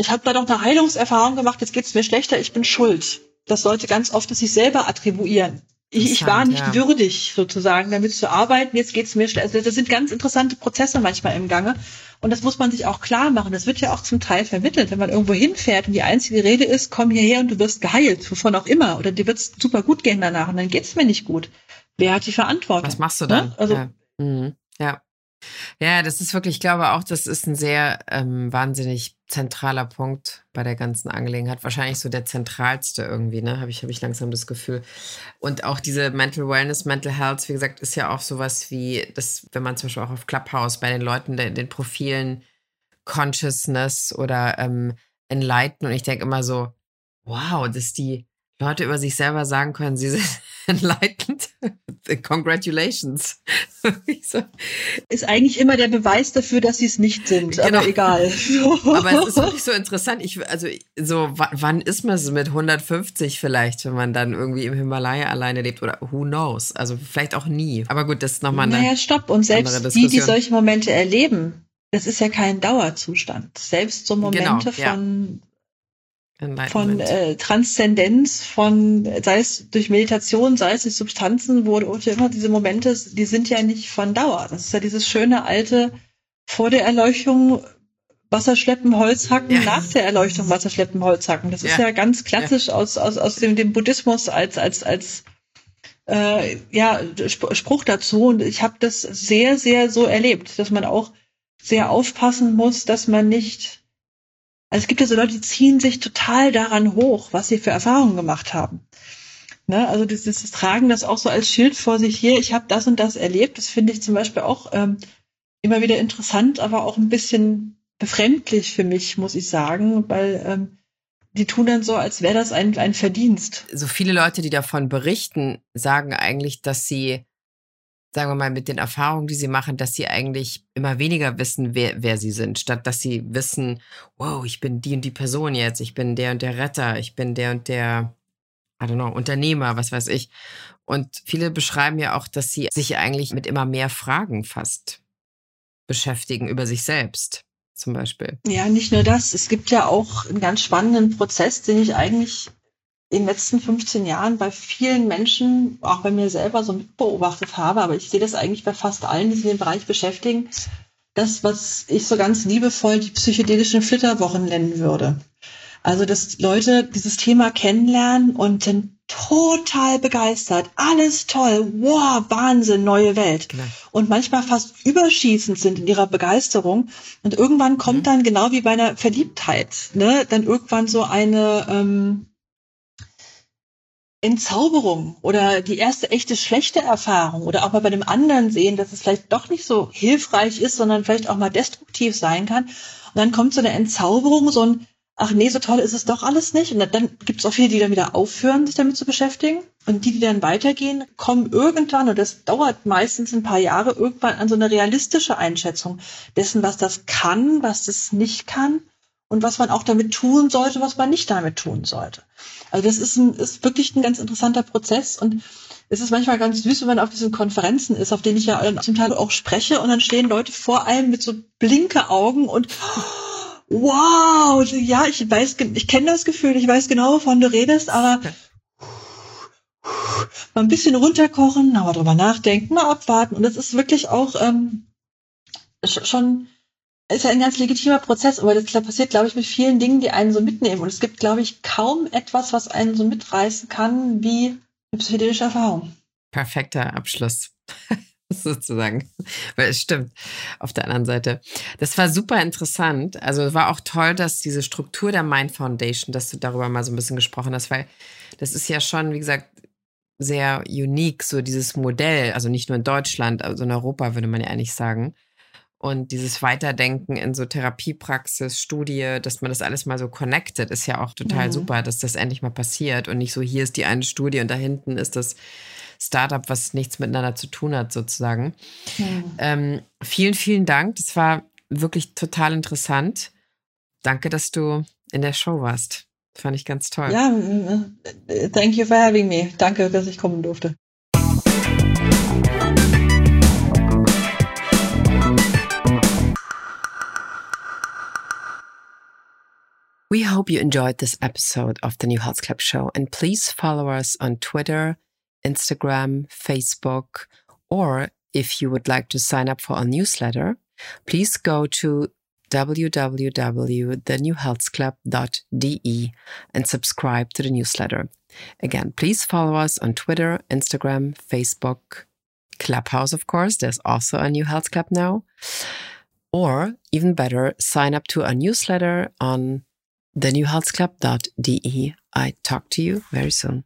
ich habe da doch eine Heilungserfahrung gemacht, jetzt geht's mir schlechter, ich bin schuld. Das sollte ganz oft sich selber attribuieren. Ich, ich war nicht ja. würdig, sozusagen, damit zu arbeiten. Jetzt geht's mir schlecht. Also das sind ganz interessante Prozesse manchmal im Gange. Und das muss man sich auch klar machen. Das wird ja auch zum Teil vermittelt. Wenn man irgendwo hinfährt und die einzige Rede ist, komm hierher und du wirst geheilt, wovon auch immer. Oder dir wird's super gut gehen danach und dann geht's mir nicht gut. Wer hat die Verantwortung? Was machst du dann? Ne? Also, ja. Mhm. ja. Ja, das ist wirklich, ich glaube auch, das ist ein sehr ähm, wahnsinnig zentraler Punkt bei der ganzen Angelegenheit. Wahrscheinlich so der zentralste irgendwie, ne? Habe ich, hab ich langsam das Gefühl. Und auch diese Mental Wellness, Mental Health, wie gesagt, ist ja auch sowas wie, das, wenn man zum Beispiel auch auf Clubhouse bei den Leuten, den, den Profilen Consciousness oder ähm, Enlighten und ich denke immer so, wow, dass die Leute über sich selber sagen können, sie sind enlightened. Congratulations. ist eigentlich immer der Beweis dafür, dass sie es nicht sind, genau. aber egal. aber es ist wirklich so interessant. Ich, also, so, wann ist man es mit 150 vielleicht, wenn man dann irgendwie im Himalaya alleine lebt oder who knows? Also, vielleicht auch nie. Aber gut, das ist nochmal eine. Naja, stopp. Und selbst die, die solche Momente erleben, das ist ja kein Dauerzustand. Selbst so genau, Momente genau, von von äh, Transzendenz, von sei es durch Meditation, sei es durch Substanzen, wo oder immer diese Momente, die sind ja nicht von Dauer. Das ist ja dieses schöne alte vor der Erleuchtung Wasserschleppen, Holzhacken, ja. nach der Erleuchtung Wasserschleppen, Holzhacken. Das ja. ist ja ganz klassisch ja. aus, aus, aus dem, dem Buddhismus als, als, als äh, ja, Spruch dazu. Und ich habe das sehr, sehr so erlebt, dass man auch sehr aufpassen muss, dass man nicht also es gibt ja so Leute, die ziehen sich total daran hoch, was sie für Erfahrungen gemacht haben. Ne? Also das, das, das Tragen das auch so als Schild vor sich hier. Ich habe das und das erlebt. Das finde ich zum Beispiel auch ähm, immer wieder interessant, aber auch ein bisschen befremdlich für mich, muss ich sagen, weil ähm, die tun dann so, als wäre das ein, ein Verdienst. So viele Leute, die davon berichten, sagen eigentlich, dass sie sagen wir mal, mit den Erfahrungen, die sie machen, dass sie eigentlich immer weniger wissen, wer, wer sie sind, statt dass sie wissen, wow, ich bin die und die Person jetzt, ich bin der und der Retter, ich bin der und der, I don't know, Unternehmer, was weiß ich. Und viele beschreiben ja auch, dass sie sich eigentlich mit immer mehr Fragen fast beschäftigen über sich selbst, zum Beispiel. Ja, nicht nur das. Es gibt ja auch einen ganz spannenden Prozess, den ich eigentlich in den letzten 15 Jahren bei vielen Menschen, auch bei mir selber, so mitbeobachtet habe, aber ich sehe das eigentlich bei fast allen, die sich in dem Bereich beschäftigen, das, was ich so ganz liebevoll die psychedelischen Flitterwochen nennen würde. Also, dass Leute dieses Thema kennenlernen und sind total begeistert. Alles toll. Wow, Wahnsinn, neue Welt. Genau. Und manchmal fast überschießend sind in ihrer Begeisterung. Und irgendwann kommt mhm. dann, genau wie bei einer Verliebtheit, ne, dann irgendwann so eine, ähm, Entzauberung oder die erste echte schlechte Erfahrung oder auch mal bei dem anderen sehen, dass es vielleicht doch nicht so hilfreich ist, sondern vielleicht auch mal destruktiv sein kann. Und dann kommt so eine Entzauberung, so ein, ach nee, so toll ist es doch alles nicht. Und dann gibt es auch viele, die dann wieder aufhören, sich damit zu beschäftigen. Und die, die dann weitergehen, kommen irgendwann, und das dauert meistens ein paar Jahre, irgendwann an so eine realistische Einschätzung dessen, was das kann, was das nicht kann und was man auch damit tun sollte, was man nicht damit tun sollte. Also das ist, ein, ist wirklich ein ganz interessanter Prozess und es ist manchmal ganz süß, wenn man auf diesen Konferenzen ist, auf denen ich ja zum Teil auch spreche und dann stehen Leute vor einem mit so blinke Augen und wow, ja, ich weiß, ich kenne das Gefühl, ich weiß genau, wovon du redest, aber mal ein bisschen runterkochen, mal drüber nachdenken, mal abwarten und das ist wirklich auch ähm, schon ist ja ein ganz legitimer Prozess, aber das passiert, glaube ich, mit vielen Dingen, die einen so mitnehmen. Und es gibt, glaube ich, kaum etwas, was einen so mitreißen kann wie eine psychedelische Erfahrung. Perfekter Abschluss. sozusagen. Weil es stimmt. Auf der anderen Seite. Das war super interessant. Also war auch toll, dass diese Struktur der Mind Foundation, dass du darüber mal so ein bisschen gesprochen hast, weil das ist ja schon, wie gesagt, sehr unique, so dieses Modell. Also nicht nur in Deutschland, also in Europa würde man ja eigentlich sagen. Und dieses Weiterdenken in so Therapiepraxis, Studie, dass man das alles mal so connected, ist ja auch total mhm. super, dass das endlich mal passiert und nicht so, hier ist die eine Studie und da hinten ist das Startup, was nichts miteinander zu tun hat, sozusagen. Mhm. Ähm, vielen, vielen Dank. Das war wirklich total interessant. Danke, dass du in der Show warst. Fand ich ganz toll. Ja, äh, thank you for having me. Danke, dass ich kommen durfte. We hope you enjoyed this episode of the New Health Club Show, and please follow us on Twitter, Instagram, Facebook, or if you would like to sign up for our newsletter, please go to www.thenewhealthclub.de and subscribe to the newsletter. Again, please follow us on Twitter, Instagram, Facebook, Clubhouse, of course. There's also a new health club now. Or even better, sign up to our newsletter on thenewhealthclub.de. I talk to you very soon.